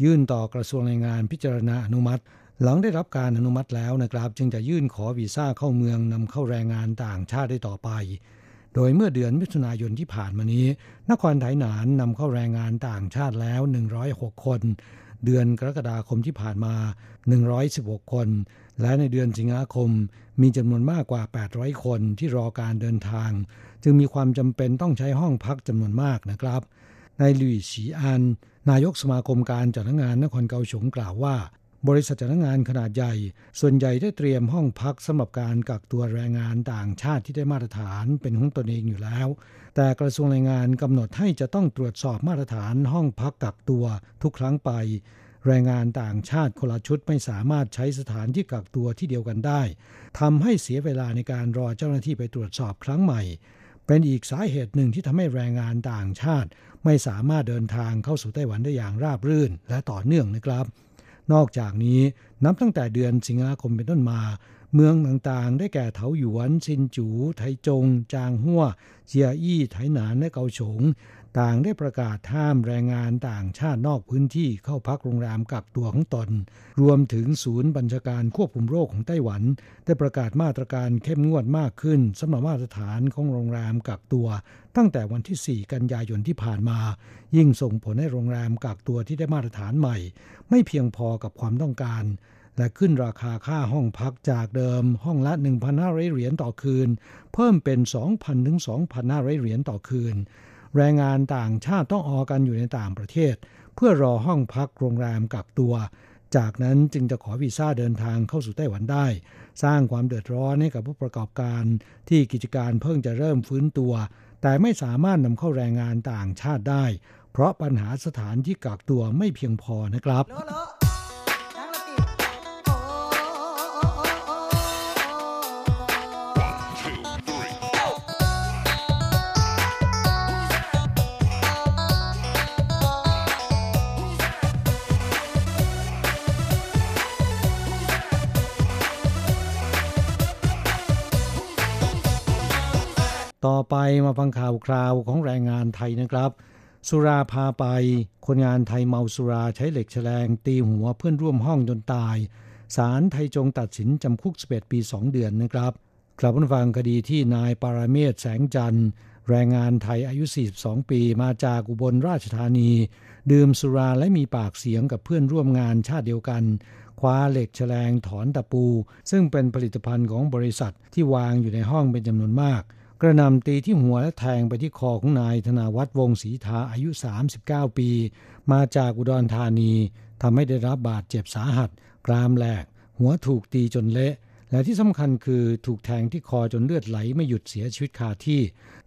ยื่นต่อกระทรวงแรงงานพิจารณาอนุมัติ หลังได้รับการอนุมัติแล้วนะครับ จึงจะยื่นขอวีซ่าเข้าเมืองนำเข้าแรงงานต่างชาติได้ต่อไปโดยเมื่อเดือนมิถุนายนที่ผ่านมานี้ นครไถหนานนำเข้าแรงงานต่างชาติแล้ว 106 คน เดือนกรกฎาคมที่ผ่านมา 116 คน และในเดือนสิงหาคมมีจำนวนมากกว่า 800 คนที่รอการเดินทาง จึงมีความจำเป็นต้องใช้ห้องพักจำนวนมากนะครับนายลุยสีอัน นายกสมาคมการจัดงานนครเกาสงกล่าวว่า บริษัทจัดงงานขนาดใหญ่ ส่วนใหญ่ได้เตรียมห้องพักสำหรับการกักตัวแรงงานต่างชาติที่ได้มาตรฐานเป็นของตนเองอยู่แล้ว แต่กระทรวงแรงงานกำหนดให้จะต้องตรวจสอบมาตรฐานห้องพักกักตัวทุกครั้งไป แรงงานต่างชาติคนละชุดไม่สามารถใช้สถานที่กักตัวที่เดียวกันได้ทำให้เสียเวลาในการรอเจ้าหน้าที่ไปตรวจสอบครั้งใหม่ เป็นอีกสาเหตุหนึ่งที่ทำให้แรงงานต่างชาติ ไม่สามารถเดินทางเข้าสู่ไต้หวันได้อย่างราบรื่น และต่อเนื่องนะครับ นอกจากนี้นับตั้งแต่เดือนสิงหาคมเป็นต้นมา เมืองต่างๆ ได้แก่เถาหยวน ซินจู ไทจง จางหัวเจียอี้ ไถหนาน และเกาฉง ต่างได้ประกาศห้ามแรงงานต่างชาตินอกพื้นที่เข้าพักโรงแรมกักตัวของตน รวมถึงศูนย์บัญชาการควบคุมโรคของไต้หวัน ได้ประกาศมาตรการเข้มงวดมากขึ้นสำหรับมาตรฐานของโรงแรมกักตัว ตั้งแต่วันที่ 4 กันยายนที่ผ่านมา ยิ่งส่งผลให้โรงแรมกักตัวที่ได้มาตรฐานใหม่ ไม่เพียงพอกับความต้องการ และขึ้นราคาค่าห้องพักจากเดิม ห้องละ 1,500 เหรียญต่อคืน เพิ่มเป็น 2,000 ถึง 2,500 เหรียญต่อคืน แรงงานต่างชาติต้องออกันอยู่ในต่างประเทศ เพื่อรอห้องพักโรงแรมกักตัวจากนั้นจึงจะขอวีซ่าเดินทางเข้าสู่ไต้หวันได้ สร้างความเดือดร้อนให้กับผู้ประกอบการที่กิจการเพิ่งจะเริ่มฟื้นตัว แต่ไม่สามารถนำเข้าแรงงานต่างชาติได้ เพราะปัญหาสถานที่กักตัวไม่เพียงพอนะครับ ต่อไปมาฟังข่าวคราวของแรงงานไทยนะครับ สุราพาไป คนงานไทยเมาสุราใช้เหล็กแฉลง ตีหัวเพื่อนร่วมห้องจนตายศาลไทยจงตัดสินจำคุก 11 ปี 2 เดือนนะครับกลับมาฟังคดีที่นายปาราเมศแสงจันทร์แรงงานไทยอายุ 42 ปีมาจากอุบลราชธานี ดื่มสุราและมีปากเสียงกับเพื่อนร่วมงานชาติเดียวกัน คว้าเหล็กแฉลงถอนตะปู ซึ่งเป็นผลิตภัณฑ์ของบริษัทที่วางอยู่ในห้องเป็นจำนวนมาก กระนำตีที่หัวและแทงไปที่คอของนายธนาวัฒน์วงศรีทาอายุ 39 ปี มาจากอุดรธานีทำให้ได้รับบาดเจ็บสาหัส กรามแหลก หัวถูกตีจนเละ และที่สำคัญคือถูกแทงที่คอจนเลือดไหลไม่หยุดเสียชีวิตคาที่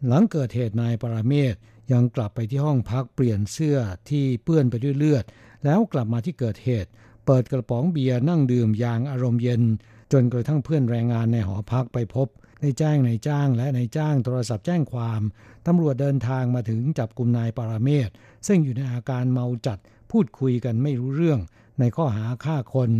หลังเกิดเหตุนายปราเมศยังกลับไปที่ห้องพักเปลี่ยนเสื้อที่เปื้อนไปด้วยเลือด แล้วกลับมาที่เกิดเหตุ เปิดกระป๋องเบียร์นั่งดื่มอย่างอารมณ์เย็น จนกระทั่งเพื่อนแรงงานในหอพักไปพบ ได้แจ้งนายจ้างและนายจ้างโทรศัพท์แจ้งความ ตำรวจเดินทางมาถึงจับกลุ่มนายปราเมศ ซึ่งอยู่ในอาการเมาจัดพูดคุยกันไม่รู้เรื่อง ในข้อหาฆ่าคน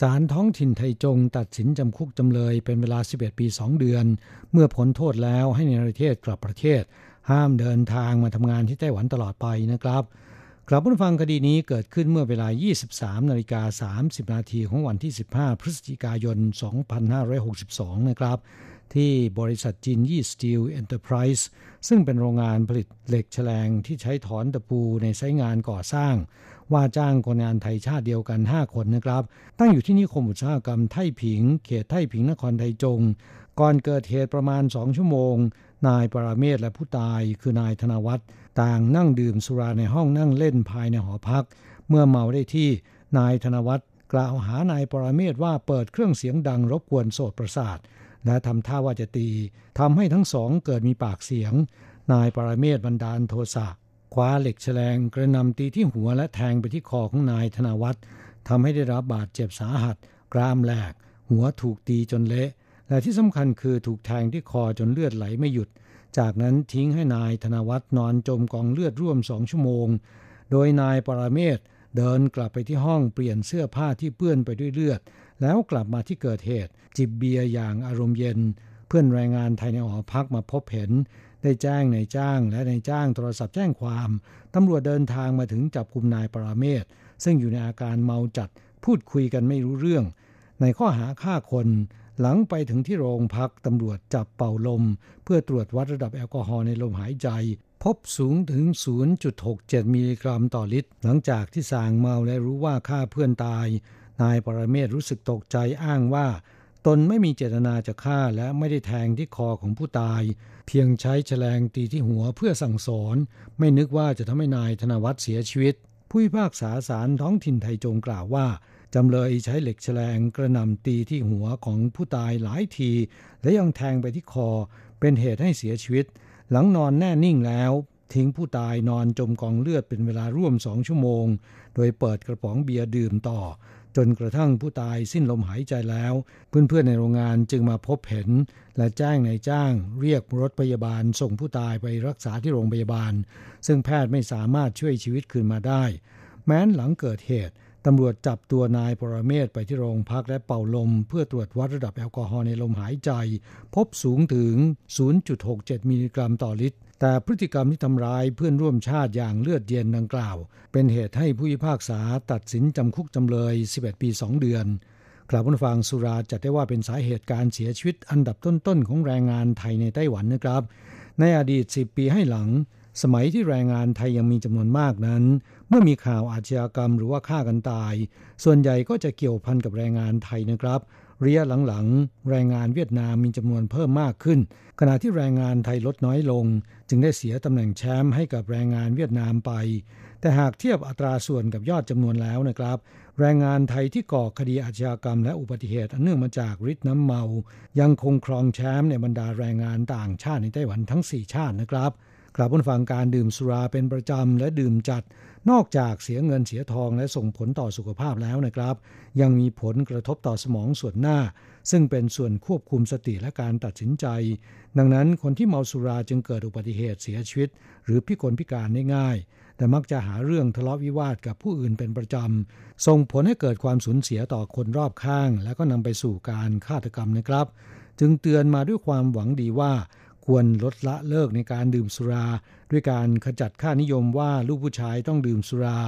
ศาลท้องถิ่นไทยจงตัดสินจำคุกจำเลยเป็นเวลา 11 ปี 2 เดือน เมื่อพ้นโทษแล้วให้ในประเทศกลับประเทศ ห้ามเดินทางมาทำงานที่ไต้หวันตลอดไปนะครับกลับมาฟังคดีนี้เกิดขึ้นเมื่อเวลา 23 นาฬิกา 30 นาทีของวันที่ 15 พฤศจิกายน 2562 นะครับ ที่บริษัทจินยี่สตีลเอ็นเตอร์ไพรส์ซึ่งเป็นโรงงานผลิตเหล็กชะแลงที่ใช้ถอนตะปูในไซต์งานก่อสร้าง ว่าจ้างคนงานไทยชาติเดียวกัน 5 คนนะครับ ตั้งอยู่ที่นิคมอุตสาหกรรมไทผิง เขตไทผิงนครไทจง ก่อนเกิดเหตุประมาณ2ชั่วโมง นายปราเมศและผู้ตายคือนายธนวัฒน์ต่างนั่งดื่มสุราในห้องนั่งเล่นภายในหอพัก เมื่อเมาได้ที่นายธนวัฒน์กล่าวหานายปราเมศว่าเปิดเครื่องเสียงดังรบกวนโสตประสาท และทำท่าว่าจะตีทำให้ทั้งสองเกิดมีปากเสียง นายปรเมศบันดาลโทสะคว้าเหล็กแฉลงกระนำตีที่หัวและแทงไปที่คอของนายธนวัฒน์ทำให้ได้รับบาดเจ็บสาหัส กรามแหลก หัวถูกตีจนเละ และที่สำคัญคือถูกแทงที่คอจนเลือดไหลไม่หยุด จากนั้นทิ้งให้นายธนวัฒน์นอนจมกองเลือดร่วมสองชั่วโมง โดยนายปรเมศเดินกลับไปที่ห้องเปลี่ยนเสื้อผ้าที่เปื้อนไปด้วยเลือด แล้วกลับมาที่เกิดเหตุ จิบเบียร์อย่างอารมณ์เย็น เพื่อนแรงงานไทยในหอพักมาพบเห็น ได้แจ้งนายจ้าง และนายจ้างโทรศัพท์แจ้งความตำรวจเดินทางมาถึงจับกลุ่มนายปราเมศซึ่งอยู่ในอาการเมาจัดพูดคุยกันไม่รู้เรื่อง ในข้อหาฆ่าคนหลังไปถึงที่โรงพักตำรวจจับเป่าลม เพื่อตรวจวัดระดับแอลกอฮอล์ในลมหายใจ พบสูงถึง 0.67 มิลลิกรัมต่อลิตร หลังจากที่สางเมาและรู้ว่าฆ่าเพื่อนตาย นายปรเมศรู้สึกตกใจอ้างว่า ตนไม่มีเจตนาจะฆ่าและไม่ได้แทงที่คอของผู้ตาย เพียงใช้แฉลงตีที่หัวเพื่อสั่งสอน ไม่นึกว่าจะทำให้นายธนวัฒน์เสียชีวิต ผู้พิพากษาศาลท้องถิ่นไทยจงกล่าวว่าจำเลยใช้เหล็กแฉลงกระนำตีที่หัวของผู้ตายหลายที และยังแทงไปที่คอ เป็นเหตุให้เสียชีวิต หลังนอนแน่นิ่งแล้ว ทิ้งผู้ตายนอนจมกองเลือดเป็นเวลาร่วมสองชั่วโมง โดยเปิดกระป๋องเบียร์ดื่มต่อ จนกระทั่งผู้ตายสิ้นลมหายใจแล้ว เพื่อนๆในโรงงานจึงมาพบเห็น และแจ้งนายจ้าง เรียกรถพยาบาลส่งผู้ตายไปรักษาที่โรงพยาบาล ซึ่งแพทย์ไม่สามารถช่วยชีวิตคืนมาได้ แม้นหลังเกิดเหตุตำรวจจับตัวนายปรเมศไปที่โรงพักและเป่าลม เพื่อตรวจวัดระดับแอลกอฮอล์ในลมหายใจ พบสูงถึง 0.67 มิลลิกรัมต่อลิตร แต่พฤติกรรมที่ทำร้ายเพื่อนร่วมชาติอย่างเลือดเย็นดังกล่าว เป็นเหตุให้ผู้พิพากษาตัดสินจำคุกจำเลย 11 ปี 2 เดือนกล่าวผู้ฟังสุราจัดได้ว่าเป็นสาเหตุการเสียชีวิตอันดับต้นๆของแรงงานไทยในไต้หวันนะครับ ในอดีต 10 ปีให้หลัง สมัยที่แรงงานไทยยังมีจำนวนมากนั้น เมื่อมีข่าวอาชญากรรมหรือว่าฆ่ากันตาย ส่วนใหญ่ก็จะเกี่ยวพันกับแรงงานไทยนะครับ ระยะหลังๆ แรงงานเวียดนามมีจำนวนเพิ่มมากขึ้น ขณะที่แรงงานไทยลดน้อยลง จึงได้เสียตำแหน่งแชมป์ให้กับแรงงานเวียดนามไป แต่หากเทียบอัตราส่วนกับยอดจำนวนแล้วนะครับ แรงงานไทยที่ก่อคดีอาชญากรรมและอุบัติเหตุอันเนื่องมาจากฤทธิ์น้ำเมา ยังคงครองแชมป์ในบรรดาแรงงานต่างชาติในไต้หวันทั้ง 4 ชาตินะครับ กลับผู้ฟังการดื่มสุราเป็นประจำและดื่มจัด นอกจากเสียเงินเสียทองและส่งผลต่อสุขภาพแล้วนะครับ ยังมีผลกระทบต่อสมองส่วนหน้า ซึ่งเป็นส่วนควบคุมสติและการตัดสินใจ ดังนั้นคนที่เมาสุราจึงเกิดอุบัติเหตุเสียชีวิต หรือพิกลพิการได้ง่าย แต่มักจะหาเรื่องทะเลาะวิวาทกับผู้อื่นเป็นประจำส่งผลให้เกิดความสูญเสียต่อคนรอบข้าง และก็นำไปสู่การฆาตกรรมนะครับ จึงเตือนมาด้วยความหวังดีว่า ควรลดละเลิกในการดื่มสุรา ด้วยการขจัดค่านิยมว่าลูกผู้ชายต้องดื่มสุรา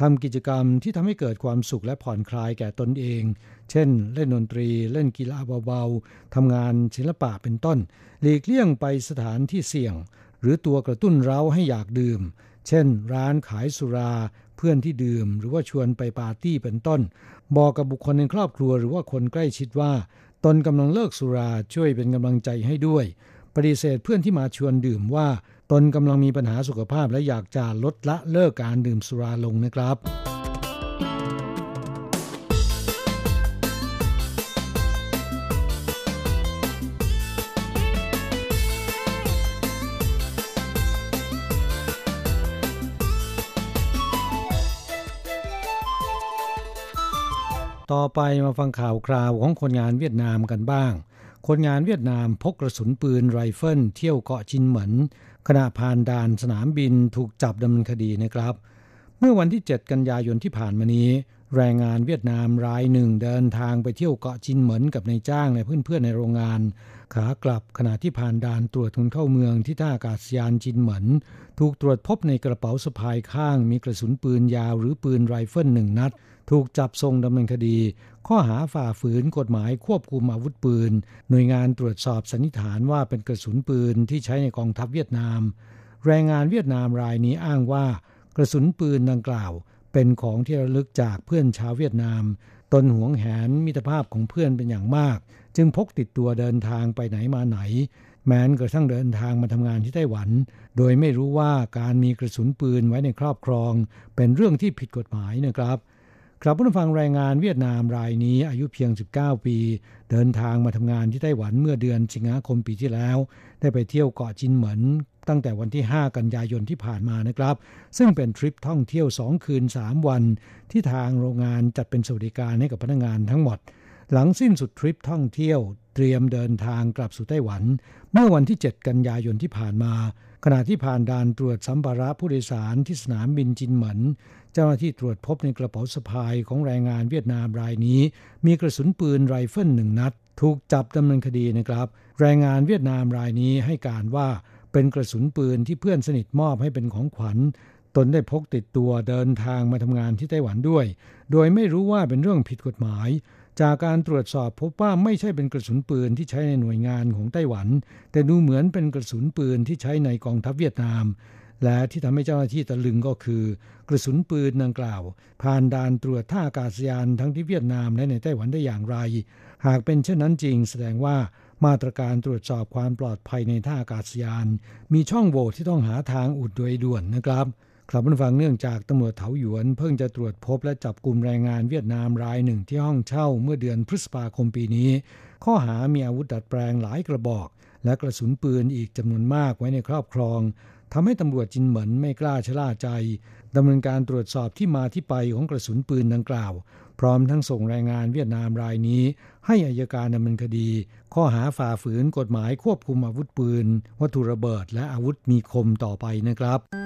ทำกิจกรรมที่ทำให้เกิดความสุขและผ่อนคลายแก่ตนเอง เช่น เล่นดนตรี เล่นกีฬาเบาๆทำงานศิลปะเป็นต้น หลีกเลี่ยงไปสถานที่เสี่ยง หรือตัวกระตุ้นเราให้อยากดื่ม เช่น ร้านขายสุรา เพื่อนที่ดื่ม หรือว่าชวนไปปาร์ตี้เป็นต้น บอกกับบุคคลในครอบครัวหรือว่าคนใกล้ชิดว่า ตนกำลังเลิกสุราช่วยเป็นกำลังใจให้ด้วย ปฏิเสธเพื่อนที่มาชวนดื่มว่าตนกำลังมีปัญหาสุขภาพและอยากจะลดละเลิกการดื่มสุราลงนะครับต่อไปมาฟังข่าวคราวของคนงานเวียดนามกันบ้าง คนงานเวียดนามพกกระสุนปืนไรเฟิลเที่ยวเกาะจินเหมินขณะผ่านด่านสนามบินถูกจับดำเนินคดีนะครับ เมื่อวันที่ 7 กันยายนที่ผ่านมานี้ แรงงานเวียดนามรายหนึ่งเดินทางไปเที่ยวเกาะจินเหมินกับนายจ้างและเพื่อนๆในโรงงาน ขากลับขณะที่ผ่านด่านตรวจคนเข้าเมืองที่ท่าอากาศยานจินเหมินถูกตรวจพบในกระเป๋าสะพายข้าง มีกระสุนปืนยาวหรือปืนไรเฟิลหนึ่งนัด ถูกจับส่งดำเนินคดี ข้อหาฝ่าฝืนกฎหมายควบคุมอาวุธปืน หน่วยงานตรวจสอบสันนิษฐานว่าเป็นกระสุนปืนที่ใช้ในกองทัพเวียดนาม แรงงานเวียดนามรายนี้อ้างว่า กระสุนปืนดังกล่าว เป็นของที่ระลึกจากเพื่อนชาวเวียดนาม ตนหวงแหนมิตรภาพของเพื่อนเป็นอย่างมาก จึงพกติดตัวเดินทางไปไหนมาไหน แม้นกระทั่งเดินทางมาทำงานที่ไต้หวัน โดยไม่รู้ว่าการมีกระสุนปืนไว้ในครอบครอง เป็นเรื่องที่ผิดกฎหมายนะครับ ครับผู้ฟังแรายงานเวียดนามรายนี้อายุเพียง 19 ปี เดินทางมาทำงานที่ไต้หวันเมื่อเดือนสิงหาคมปีที่แล้ว ได้ไปเที่ยวเกาะจินเหมินตั้งแต่วันที่ 5 กันยายนที่ผ่านมานะครับ ซึ่งเป็นทริปท่องเที่ยว 2 คืน 3 วัน ที่ทางโรงงานจัดเป็นสวัสดิการให้กับพนักงงานทั้งหมด หลังสิ้นสุดทริปท่องเที่ยว เตรียมเดินทางกลับสู่ไต้หวัน เมื่อวันที่ 7 กันยายนที่ผ่านมา ขณะที่ผ่านด่านตรวจสัมภาระผู้โดยสารที่สนามบินจินเหมิน เจ้าหน้าที่ตรวจพบในกระเป๋าสะพายของแรงงานเวียดนามรายนี้ มีกระสุนปืนไรเฟิลหนึ่งนัด ถูกจับดำเนินคดีนะครับ แรงงานเวียดนามรายนี้ให้การว่าเป็นกระสุนปืนที่เพื่อนสนิทมอบให้เป็นของขวัญ ตนได้พกติดตัวเดินทางมาทำงานที่ไต้หวันด้วย โดยไม่รู้ว่าเป็นเรื่องผิดกฎหมาย จากการตรวจสอบพบว่าไม่ใช่เป็นกระสุนปืนที่ใช้ในหน่วยงานของไต้หวัน แต่ดูเหมือนเป็นกระสุนปืนที่ใช้ในกองทัพเวียดนาม และที่ทำให้เจ้าหน้าที่ตะลึงก็คือ กระสุนปืนดังกล่าว ผ่านด่านตรวจท่าอากาศยานทั้งที่เวียดนามและในไต้หวันได้อย่างไร หากเป็นเช่นนั้นจริง แสดงว่ามาตรการตรวจสอบความปลอดภัยในท่าอากาศยาน มีช่องโหว่ที่ต้องหาทางอุดโดยด่วนนะครับครับผู้ฟังเนื่องจากตำรวจเถาหยวน เพิ่งจะตรวจพบและจับกลุ่มแรงงานเวียดนามรายหนึ่งที่ห้องเช่าเมื่อเดือนพฤษภาคมปีนี้ ข้อหามีอาวุธดัดแปลงหลายกระบอก และกระสุนปืนอีกจำนวนมากไว้ในครอบครอง ทำให้ตำรวจจินเหมินไม่กล้าชะล่าใจดำเนินการตรวจสอบที่มาที่ไปของกระสุนปืนดังกล่าว พร้อมทั้งส่งแรงงานเวียดนามรายนี้ ให้อายการดำเนินคดี ข้อหาฝ่าฝืนกฎหมายควบคุมอาวุธปืน วัตถุระเบิดและอาวุธมีคมต่อไปนะครับ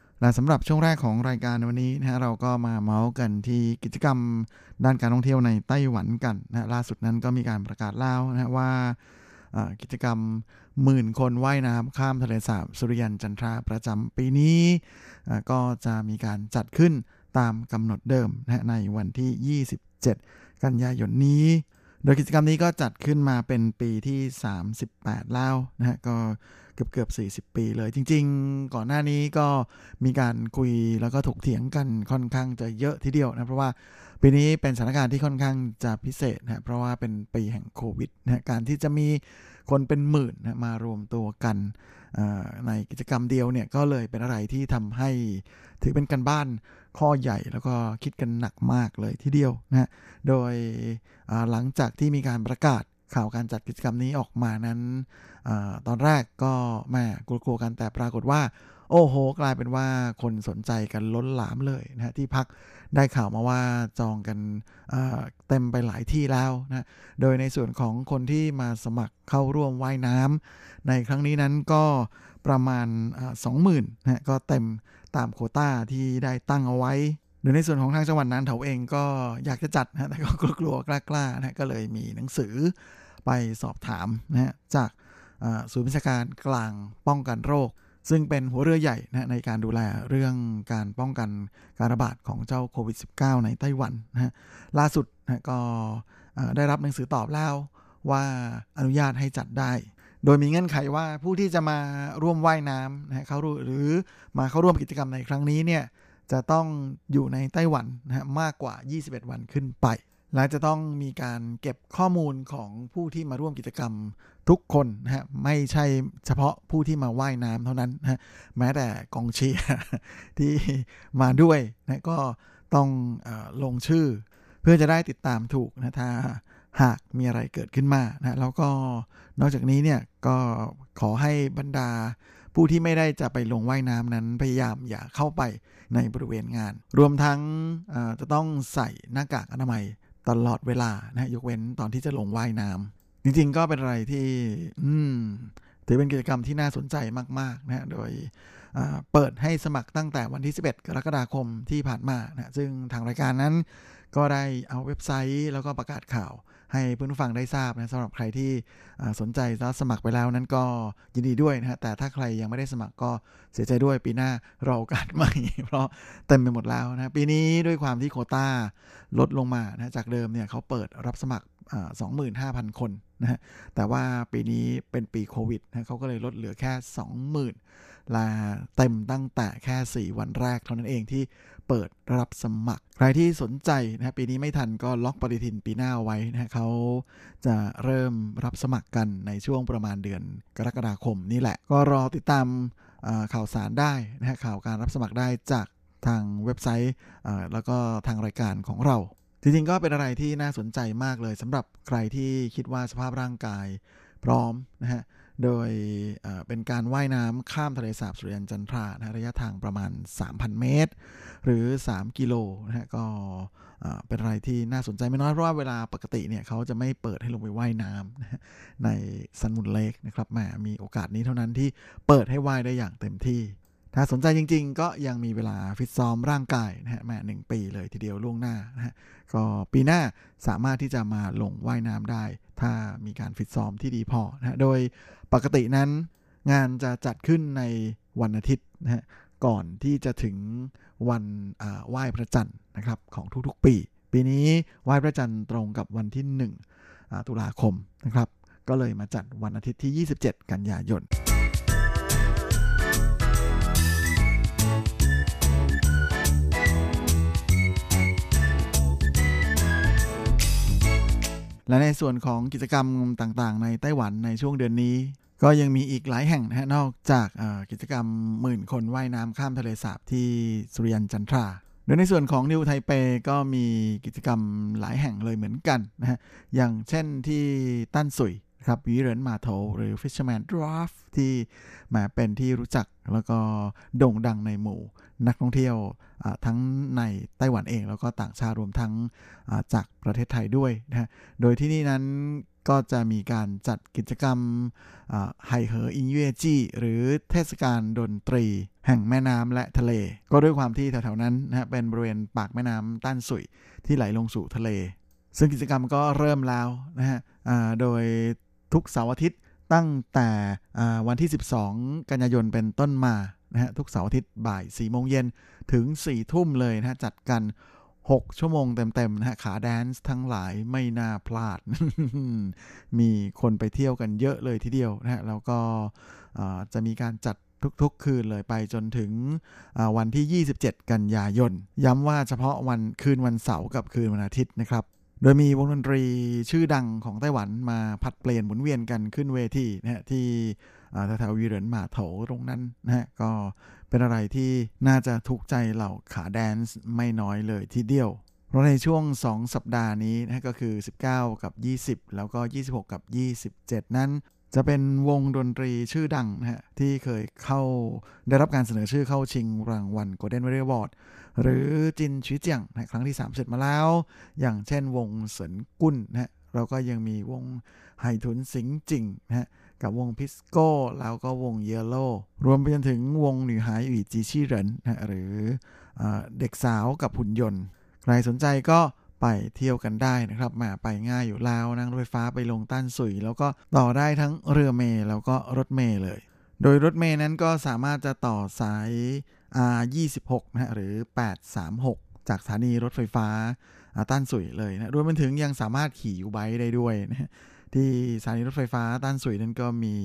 และสำหรับช่วงแรกของรายการวันนี้นะฮะเราก็มาเมาส์กันที่กิจกรรมด้านการท่องเที่ยวในไต้หวันกันนะล่าสุดนั้นก็มีการประกาศเล่านะว่ากิจกรรมหมื่นคนว่ายน้ำข้ามทะเลสาบสุริยันจันทราประจำปีนี้ ก็จะมีการจัดขึ้นตามกำหนดเดิมนะในวันที่ 27 กันยายนนี้ โดยกิจกรรมนี้ก็จัดขึ้นมาเป็นปีที่ 38 แล้วนะฮะก็ กือบเกือบ 40 ปีเลย จริง ๆ ก่อนหน้านี้ก็มีการคุยแล้วก็ถกเถียงกันค่อนข้างจะเยอะทีเดียวนะเพราะว่าปีนี้เป็นสถานการณ์ที่ค่อนข้างจะพิเศษนะเพราะว่าเป็นปีแห่งโควิดนะการที่จะมีคนเป็นหมื่นนะมารวมตัวกันในกิจกรรมเดียวเนี่ยก็เลยเป็นอะไรที่ทำให้ถือเป็นการบ้านข้อใหญ่แล้วก็คิดกันหนักมากเลยทีเดียวนะโดยหลังจากที่มีการประกาศข่าวการจัดกิจกรรมนี้ออกมานั้น ตอนแรกก็แม่กลัวๆกันแต่ปรากฏว่า โอ้โห กลายเป็นว่าคนสนใจกันล้นหลามเลยนะที่พักได้ข่าวมาว่าจองกันเต็มไปหลายที่แล้วนะโดยในส่วนของคนที่มาสมัครเข้าร่วมว่ายน้ำในครั้งนี้นั้นก็ประมาณสองหมื่นนะก็เต็มตามโคต้าที่ได้ตั้งเอาไว้โดยในส่วนของทางจังหวัดนั้นเถาเองก็อยากจะจัดนะแต่ก็กลัวๆกล้าๆนะก็เลยมีหนังสือไปสอบถามนะฮะจาก ศูนย์วิชาการกลางป้องกันโรค ซึ่งเป็นหัวเรือใหญ่นะในการดูแลเรื่องการป้องกันการระบาดของเจ้าโควิด -19 ในไต้หวันนะฮะล่าสุดนะก็ได้รับหนังสือตอบแล้วว่าอนุญาตให้จัดได้ โดยมีเงื่อนไขว่าผู้ที่จะมาร่วมว่ายน้ำนะเขาหรือมาเข้าร่วมกิจกรรมในครั้งนี้เนี่ยจะต้องอยู่ในไต้หวันนะฮะมากกว่า 21 วันขึ้นไป และจะต้องมีการเก็บข้อมูลของผู้ที่มาร่วมกิจกรรม ทุกคนนะฮะไม่ใช่เฉพาะผู้ที่มาว่ายน้ำเท่านั้นนะแม้แต่กองเชียร์ที่มาด้วยนะก็ต้องอลงชื่อ เพื่อจะได้ติดตามถูกนะถ้าหากมีอะไรเกิดขึ้นมานะแล้วก็นอกจากนี้เนี่ยก็ขอให้บรรดาผู้ที่ไม่ได้จะไปลงว่ายน้ำนั้นพยายามอย่าเข้าไปในบริเวณงาน รวมทั้งจะต้องใส่หน้ากากอนามัยตลอดเวลานะยกเว้นตอนที่จะลงว่ายน้ำ จริงๆก็เป็นอะไรที่ อืมถือเป็นกิจกรรมที่น่าสนใจมาก ๆนะโดยเปิดให้สมัครตั้งแต่วันที่ 11 กรกฎาคมที่ผ่านมานะซึ่งทางรายการนั้นก็ได้เอาเว็บไซต์แล้วก็ประกาศข่าว ให้เพื่อนผู้ฟังได้ทราบนะสำหรับใครที่สนใจจะสมัครไปแล้วนั้นก็ยินดีด้วยนะฮะแต่ถ้าใครยังไม่ได้สมัครก็เสียใจด้วยปีหน้ารอโอกาสใหม่ เพราะเต็มไปหมดแล้วนะปีนี้ด้วยความที่โคต้าลดลงมานะจากเดิมเนี่ยเขาเปิดรับสมัครสองหมื่นห้าพันคนนะฮะแต่ว่าปีนี้เป็นปีโควิดนะเขาก็เลยลดเหลือแค่สองหมื่นลาเต็มตั้งแต่แค่ 4 วันแรกเท่านั้นเองที่ เปิดรับสมัคร ใครที่สนใจนะปีนี้ไม่ทันก็ล็อกปฏิทินปีหน้าไว้นะเขาจะเริ่มรับสมัครกันในช่วงประมาณเดือนกรกฎาคมนี่แหละ ก็รอติดตามข่าวสารได้นะข่าวการรับสมัครได้จากทางเว็บไซต์แล้วก็ทางรายการของเรา จริงๆก็เป็นอะไรที่น่าสนใจมากเลยสำหรับใครที่คิดว่าสภาพร่างกายพร้อมนะฮะ โดยเป็นการว่ายน้ำข้ามทะเลสาบสุริยันจันทรานะระยะทางประมาณ 3,000 เมตร หรือ 3 กิโลนะฮะก็เป็นอะไรที่น่าสนใจไม่น้อยเพราะว่าเวลาปกติเนี่ยเขาจะไม่เปิดให้ลงไปว่ายน้ำในซันมุนเลกนะครับแหมมีโอกาสนี้เท่านั้นที่เปิดให้ว่ายได้อย่างเต็มที่ ถ้าสนใจจริง ๆ ก็ยังมีเวลาฟิตซ้อมร่างกายนะฮะแม่หนึ่งปีเลยทีเดียวล่วงหน้านะฮะก็ปีหน้าสามารถที่จะมาลงว่ายน้ำได้ ถ้ามีการฟิตซ้อมที่ดีพอนะฮะโดยปกตินั้น งานจะจัดขึ้นในวันอาทิตย์นะฮะก่อนที่จะถึงวันไหว้พระจันทร์นะครับของทุกๆปี ปีนี้ไหว้พระจันทร์ตรงกับวันที่ 1 ตุลาคมนะครับ ก็เลยมาจัดวันอาทิตย์ที่ 27 กันยายน และในส่วนของกิจกรรมต่างๆ ในไต้หวันในช่วงเดือนนี้ ก็ยังมีอีกหลายแห่งนะฮะนอกจากกิจกรรมหมื่นคนว่ายน้ำข้ามทะเลสาบที่สุริยันจันทราโดยในส่วนของนิวไทเปก็มีกิจกรรมหลายแห่งเลยเหมือนกันนะฮะอย่างเช่นที่ตั้นสุยครับวิเรนมาโถหรือ Fisherman Draft ที่มาเป็นที่รู้จักแล้วก็โด่งดังในหมู่ นักท่องเที่ยวทั้งในไต้หวันเองแล้วก็ต่างชาติรวมทั้งจากประเทศไทยด้วยนะโดยที่นี่นั้นก็จะมีการจัดกิจกรรมไฮเหออินเยจี้หรือเทศกาลดนตรี แห่งแม่น้ำและทะเล ก็ด้วยความที่แถวๆนั้นนะฮะเป็นบริเวณปากแม่น้ำต้านสุยที่ไหลลงสู่ทะเล ซึ่งกิจกรรมก็เริ่มแล้วนะฮะโดยทุกเสาร์อาทิตย์ตั้งแต่วันที่ 12 กันยายนเป็นต้นมา นะฮะทุกเสาร์อาทิตย์บ่าย4โมงเย็นถึง4ทุ่มเลยนะฮะจัดกัน 6 ชั่วโมงเต็มๆนะฮะขาแดนซ์ทั้งหลายไม่น่าพลาด มีคนไปเที่ยวกันเยอะเลยทีเดียวนะฮะแล้วก็จะมีการจัดทุกๆ คืนเลยไปจนถึงวันที่ 27 กันยายน ย้ำว่าเฉพาะวันคืนวันเสาร์กับคืนวันอาทิตย์นะครับโดยมีวงดนตรีชื่อดังของไต้หวันมาผัดเปลี่ยนหมุนเวียนกันขึ้นเวทีนะฮะที่ แถววีเรนมาโถตรงนั้นนะฮะก็เป็นอะไรที่น่าจะถูกใจเหล่าขาแดนซ์ไม่น้อยเลยทีเดียว เพราะในช่วง 2 สัปดาห์นี้นะก็คือ 19 กับ 20 แล้วก็ 26 กับ 27 นั้นจะเป็นวงดนตรีชื่อดังนะฮะที่เคยเข้าได้รับการเสนอชื่อเข้าชิงรางวัล Golden v a r i a w a r d หรือจินชีเจียงนะครั้งที่ 3 เสร็จมาแล้ว อย่างเช่นวงเสินกุ้นนะฮะเราก็ยังมีวงไฮทุนสิงจิงนะฮะ กับวงพิสโก้แล้วก็วงเยลโล่รวมไปจนถึงวงหนีหายอีจีชี่เหรินนะหรืออเด็กสาวกับหุ่นยนต์ ใครสนใจก็ไปเที่ยวกันได้นะครับมาไปง่ายอยู่แล้วนั่งรถไฟฟ้าไปลงต้านสุย แล้วก็ต่อได้ทั้งเรือเมล์แล้วก็รถเมล์เลย โดยรถเมล์นั้นก็สามารถจะต่อสาย R26 นะหรือ 836 จากสถานีรถไฟฟ้าต้านสุยเลยนะรวมไปถึงยังสามารถขี่ยูไบได้ด้วยนะ ที่สถานีรถไฟฟ้าต้านสุยนั้นก็มี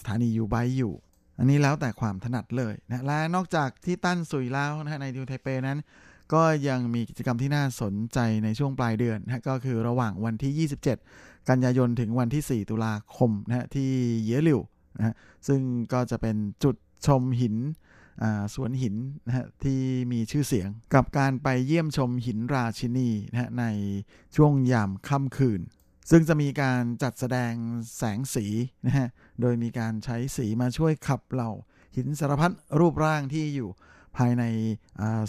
สถานียูไบอยู่ อันนี้แล้วแต่ความถนัดเลยนะและนอกจากที่ต้านสุยแล้วนะในดิวไทเปนั้น ก็ยังมีกิจกรรมที่น่าสนใจในช่วงปลายเดือนนะก็คือระหว่างวันที่ 27 กันยายนถึงวันที่ 4 ตุลาคมนะที่เยลิวนะซึ่งก็จะเป็นจุดชมหินสวนหินนะฮะที่มีชื่อเสียงกับการไปเยี่ยมชมหินราชินีนะฮะในช่วงยามค่ำคืน ซึ่งจะมีการจัดแสดงแสงสีนะฮะ โดยมีการใช้สีมาช่วยขับเหล่าหินสารพัดรูปร่างที่อยู่ภายใน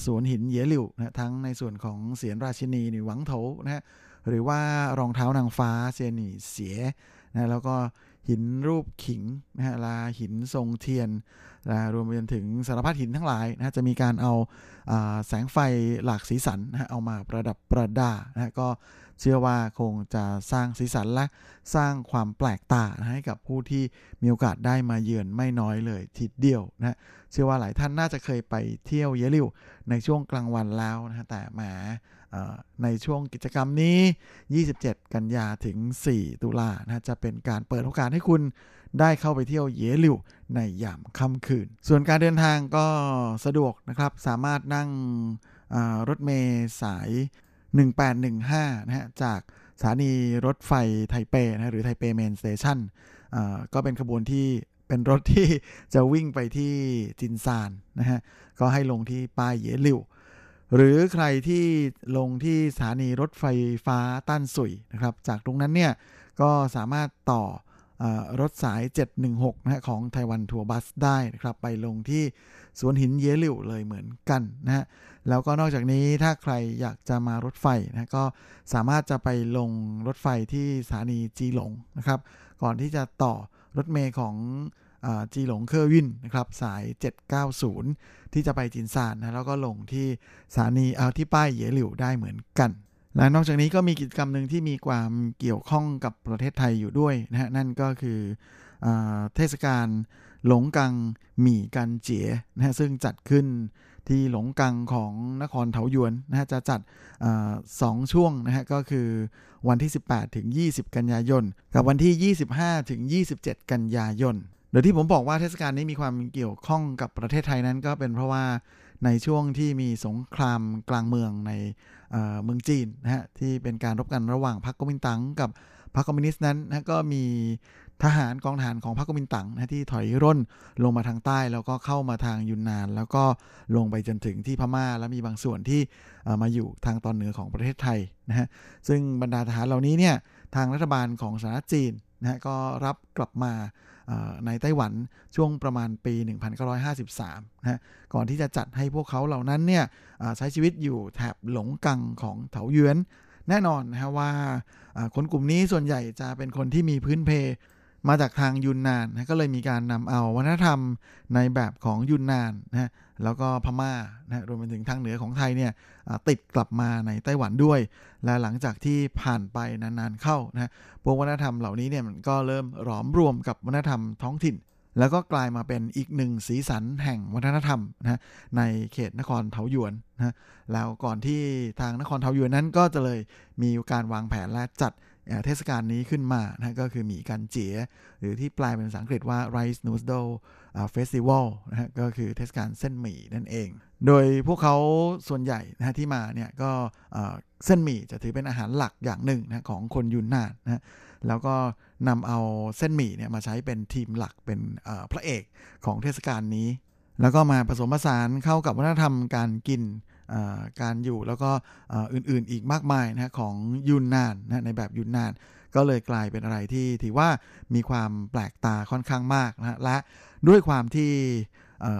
สวนหินเยลิวนะทั้งในส่วนของเสียนราชินีนิหวังโถนะฮะหรือว่ารองเท้านางฟ้าเซียนีเสียนะแล้วก็หินรูปขิงนะฮะลาหินทรงเทียนนะรวมไปจนถึงสารพัดหินทั้งหลายนะจะมีการเอาแสงไฟหลากสีสันนะเอามาประดับประดานะก็ เชื่อว่าคงจะสร้างสีสันและสร้างความแปลกตาให้กับผู้ที่มีโอกาสได้มาเยือนไม่น้อยเลยทีเดียวนะเชื่อว่าหลายท่านน่าจะเคยไปเที่ยวเยลิวในช่วงกลางวันแล้วนะแต่แหมในช่วงกิจกรรมนี้ 27 กันยาถึง 4 ตุลานะจะเป็นการเปิดโอกาสให้คุณได้เข้าไปเที่ยวเยลิวในยามค่ำคืน ส่วนการเดินทางก็สะดวกนะครับ สามารถนั่งรถเมล์สาย 1815 นะฮะ จากสถานีรถไฟไทเปนะหรือไทเป Main Station ก็เป็นขบวนที่เป็นรถที่จะวิ่งไปที่จินซานนะฮะ ก็ให้ลงที่ป้ายเยลิวหรือใครที่ลงที่สถานีรถไฟฟ้าต้านสุยนะครับ จากตรงนั้นเนี่ย ก็สามารถต่อรถสาย 716 นะฮะของไต้หวัน Tour Bus ได้นะครับ ไปลงที่สวนหินเยลิวเลยเหมือนกันนะฮะ แล้วก็นอกจากนี้ถ้าใครอยากจะมารถไฟนะก็สามารถจะไปลงรถไฟที่สถานีจีหลงนะครับ ก่อนที่จะต่อรถเมล์ของจีหลงเคอร์วินนะครับสาย 790 ที่จะไปจินซานนะแล้วก็ลงที่สถานีเอาที่ป้ายเยหลิวได้เหมือนกันและนอกจากนี้ก็มีกิจกรรมหนึ่งที่มีความเกี่ยวข้องกับประเทศไทยอยู่ด้วยนะฮะนั่นก็คืออเทศกาลหลงกังหมี่กันเจี๋ยนะฮะซึ่งจัดขึ้น ที่หลงกังของนครเถาหยวนนะฮะจะจัดอสองช่วงนะฮะก็คือวันที่ 18 ถึง 20 กันยายน กับวันที่ 25 ถึง 27 กันยายนโดยที่ผมบอกว่าเทศกาลนี้มีความเกี่ยวข้องกับประเทศไทยนั้นก็เป็นเพราะว่าในช่วงที่มีสงครามกลางเมืองในเมืองจีนนะฮะที่เป็นการรบกันระหว่างพรรคก๊กมินตั๋งกับพรรคคอมมิวนิสต์นั้นนะก็มี ทหารกองทหารของพรรคก๊กมินตังนะที่ถอยร่นลงมาทางใต้ แล้วก็เข้ามาทางยุนนาน แล้วก็ลงไปจนถึงที่พม่า แล้วมีบางส่วนที่มาอยู่ทางตอนเหนือของประเทศไทยนะฮะซึ่งบรรดาทหารเหล่านี้เนี่ยทางรัฐบาลของสหรัฐจีนนะฮะก็รับกลับมาในไต้หวันช่วงประมาณปี 1953นะก่อนที่จะจัดให้พวกเขาเหล่านั้นเนี่ยใช้ชีวิตอยู่แถบหลงกังของเถาเยวนแน่นอนนะว่าคนกลุ่มนี้ส่วนใหญ่จะเป็นคนที่มีพื้นเพ มาจากทางยุนนานนะก็เลยมีการนำเอาวัฒนธรรมในแบบของยุนนานนะแล้วก็พม่านะรวมไปถึงทางเหนือของไทยเนี่ยติดกลับมาในไต้หวันด้วย และหลังจากที่ผ่านไปนานๆเข้านะพวกวัฒนธรรมเหล่านี้เนี่ยมันก็เริ่มหลอมรวมกับวัฒนธรรมท้องถิ่น แล้วก็กลายมาเป็นอีกหนึ่งสีสันแห่งวัฒนธรรมนะในเขตนครเทาหยวนนะแล้วก่อนที่ทางนครเทาหยวนนั้นก็จะเลยมีการวางแผนและจัด เทศกาลนี้ขึ้นมานะก็คือหมีกันเจียหรือที่แปลเป็นภาษาอังกฤษว่า Rice Noodle Festival นะฮะก็คือเทศกาลเส้นหมี่นั่นเอง โดยพวกเขาส่วนใหญ่นะที่มาเนี่ยก็เส้นหมี่จะถือเป็นอาหารหลักอย่างหนึ่งนะของคนยุนนานนะแล้วก็นำเอาเส้นหมี่เนี่ยมาใช้เป็นทีมหลักเป็นพระเอกของเทศกาลนี้ แล้วก็มาผสมผสานเข้ากับวัฒนธรรมการกิน การอยู่แล้วก็อื่นๆอีกมากมายนะของยุนนานนะในแบบยุนนาน ก็เลยกลายเป็นอะไรที่ถือว่ามีความแปลกตาค่อนข้างมากนะและด้วยความที่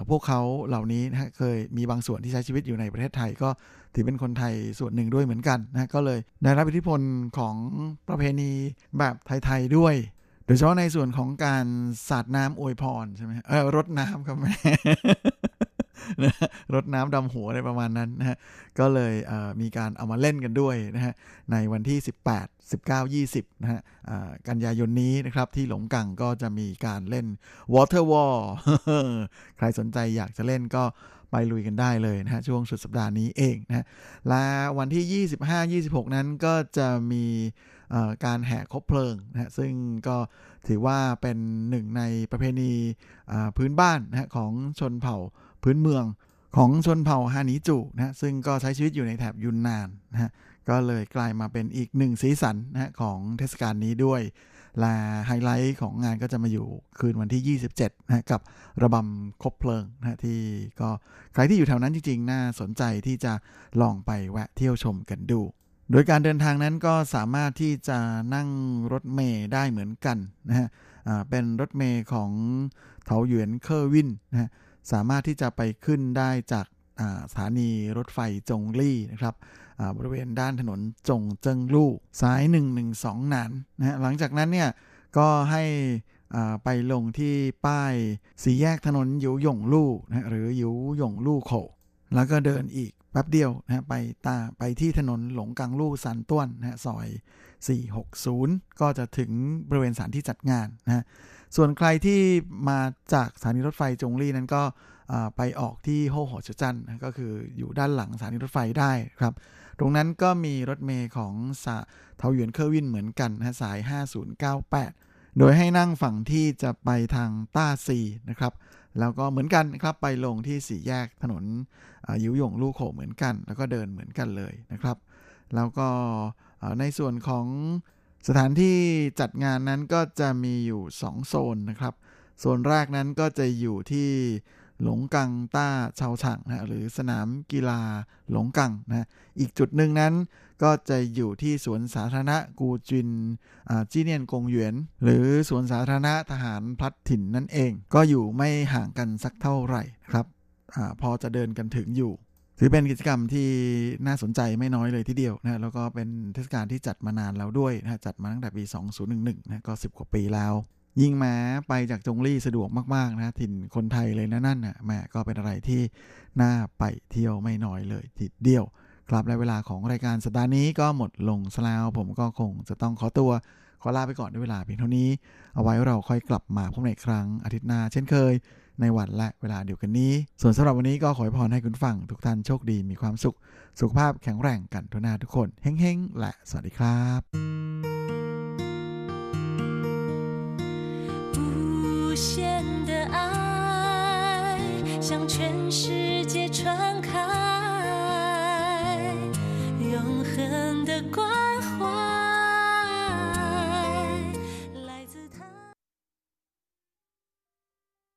พวกเขาเหล่านี้นะเคยมีบางส่วนที่ใช้ชีวิตอยู่ในประเทศไทย ก็ถือเป็นคนไทยส่วนหนึ่งด้วยเหมือนกันนะก็เลยได้รับอิทธิพลของประเพณีแบบไทยๆด้วยโดยเฉพาะในส่วนของการสาดน้ำอวยพรใช่ไหมเออรดน้ำครับแม่ รดน้ำดำหัวอะไรประมาณนั้นนะฮะก็เลยมีการเอามาเล่นกันด้วยนะฮะในวันที่ 18 19 20นะฮะกันยายนนี้นะครับที่หลงกังก็จะมีการเล่น Water Wall ใครสนใจอยากจะเล่นก็ไปลุยกันได้เลยนะฮะช่วงสุดสัปดาห์นี้เองนะฮะและวันที่ 25-26 นั้นก็จะมีการแห่คบเพลิงนะฮะซึ่งก็ถือว่าเป็นหนึ่งในประเพณีพื้นบ้านนะฮะของชนเผ่า พื้นเมืองของชนเผ่าฮานิจูนะซึ่งก็ใช้ชีวิตอยู่ในแถบยุนนานนะฮะก็เลยกลายมาเป็นอีกหนึ่งสีสันนะของเทศกาลนี้ด้วยและไฮไลท์ของงานก็จะมาอยู่คืนวันที่ 27นะกับระบำคบเพลิงนะที่ก็ใครที่อยู่แถวนั้นจริงๆ น่าสนใจที่จะลองไปแวะเที่ยวชมกันดู โดยการเดินทางนั้นก็สามารถที่จะนั่งรถเมย์ได้เหมือนกันนะฮะเป็นรถเมย์ของเถาหยวนเคอร์วินนะฮะ สามารถที่จะไปขึ้นได้จากสถานีรถไฟจงลี่นะครับบริเวณด้านถนนจงเจิงลู่สาย 112นานนะหลังจากนั้นเนี่ยก็ให้ไปลงที่ป้ายสีแยกถนนยิวหยงลู่นะหรือยิวหยงลู่โขแล้วก็เดินอีกแป๊บเดียวนะไปตาไปที่ถนนหลงกังลู่สันต้วนนะซอย 460 ก็จะถึงบริเวณสถานที่จัดงานนะ ส่วนใครที่มาจากสถานีรถไฟจงลี่นั้นก็ไปออกที่โฮหอชจันก็คืออยู่ด้านหลังสถานีรถไฟได้ครับ ตรงนั้นก็มีรถเมล์ของสายเถาหยวนเคอร์วินเหมือนกันนะสาย 5098 โดยให้นั่งฝั่งที่จะไปทางต้าซีนะครับ แล้วก็เหมือนกันครับไปลงที่สี่แยกถนนยิวหยงลู่โขเหมือนกัน แล้วก็เดินเหมือนกันเลยนะครับ แล้วก็ในส่วนของ สถานที่จัดงานนั้นก็จะมีอยู่ 2 โซนนะครับ โซนแรกนั้นก็จะอยู่ที่หลงกังต้าชาวฉ่างนะหรือสนามกีฬาหลงกังนะอีกจุดหนึ่งนั้นก็จะอยู่ที่สวนสาธารณะกูจินจีเนียนกงหยวน หรือสวนสาธารณะทหารพลัดถิ่นนั่นเอง ก็อยู่ไม่ห่างกันสักเท่าไหร่ครับอพอจะเดินกันถึงอยู่ ถือเป็นกิจกรรมที่น่าสนใจไม่น้อยเลยทีเดียวนะแล้วก็เป็นเทศกาลที่จัดมานานแล้วด้วยนะจัดมาตั้งแต่ปี 2011นะก็ 10 กว่าปีแล้ว ยิ่งแม้ไปจากจงลี่สะดวกมาก ๆ นะ ถิ่นคนไทยเลยนะนั่นนะแม่ก็เป็นอะไรที่น่าไปเที่ยวไม่น้อยเลยทีเดียว ครับและเวลาของรายการสัปดาห์นี้ก็หมดลงแล้วผมก็คงจะต้องขอตัวขอลาไปก่อนด้วยเวลาเพียงเท่านี้ เอาไว้เราค่อยกลับมาพบในครั้งอาทิตย์หน้าเช่นเคย ในวันและเวลาเดียวกันนี้ ส่วนสำหรับวันนี้ก็ขอให้พรให้คุณฟังทุกท่านโชคดีมีความสุข สุขภาพแข็งแรงกันทุกนาทุกคนเฮ้งๆ และสวัสดีครับ不限的爱向全世界传开永恒的光。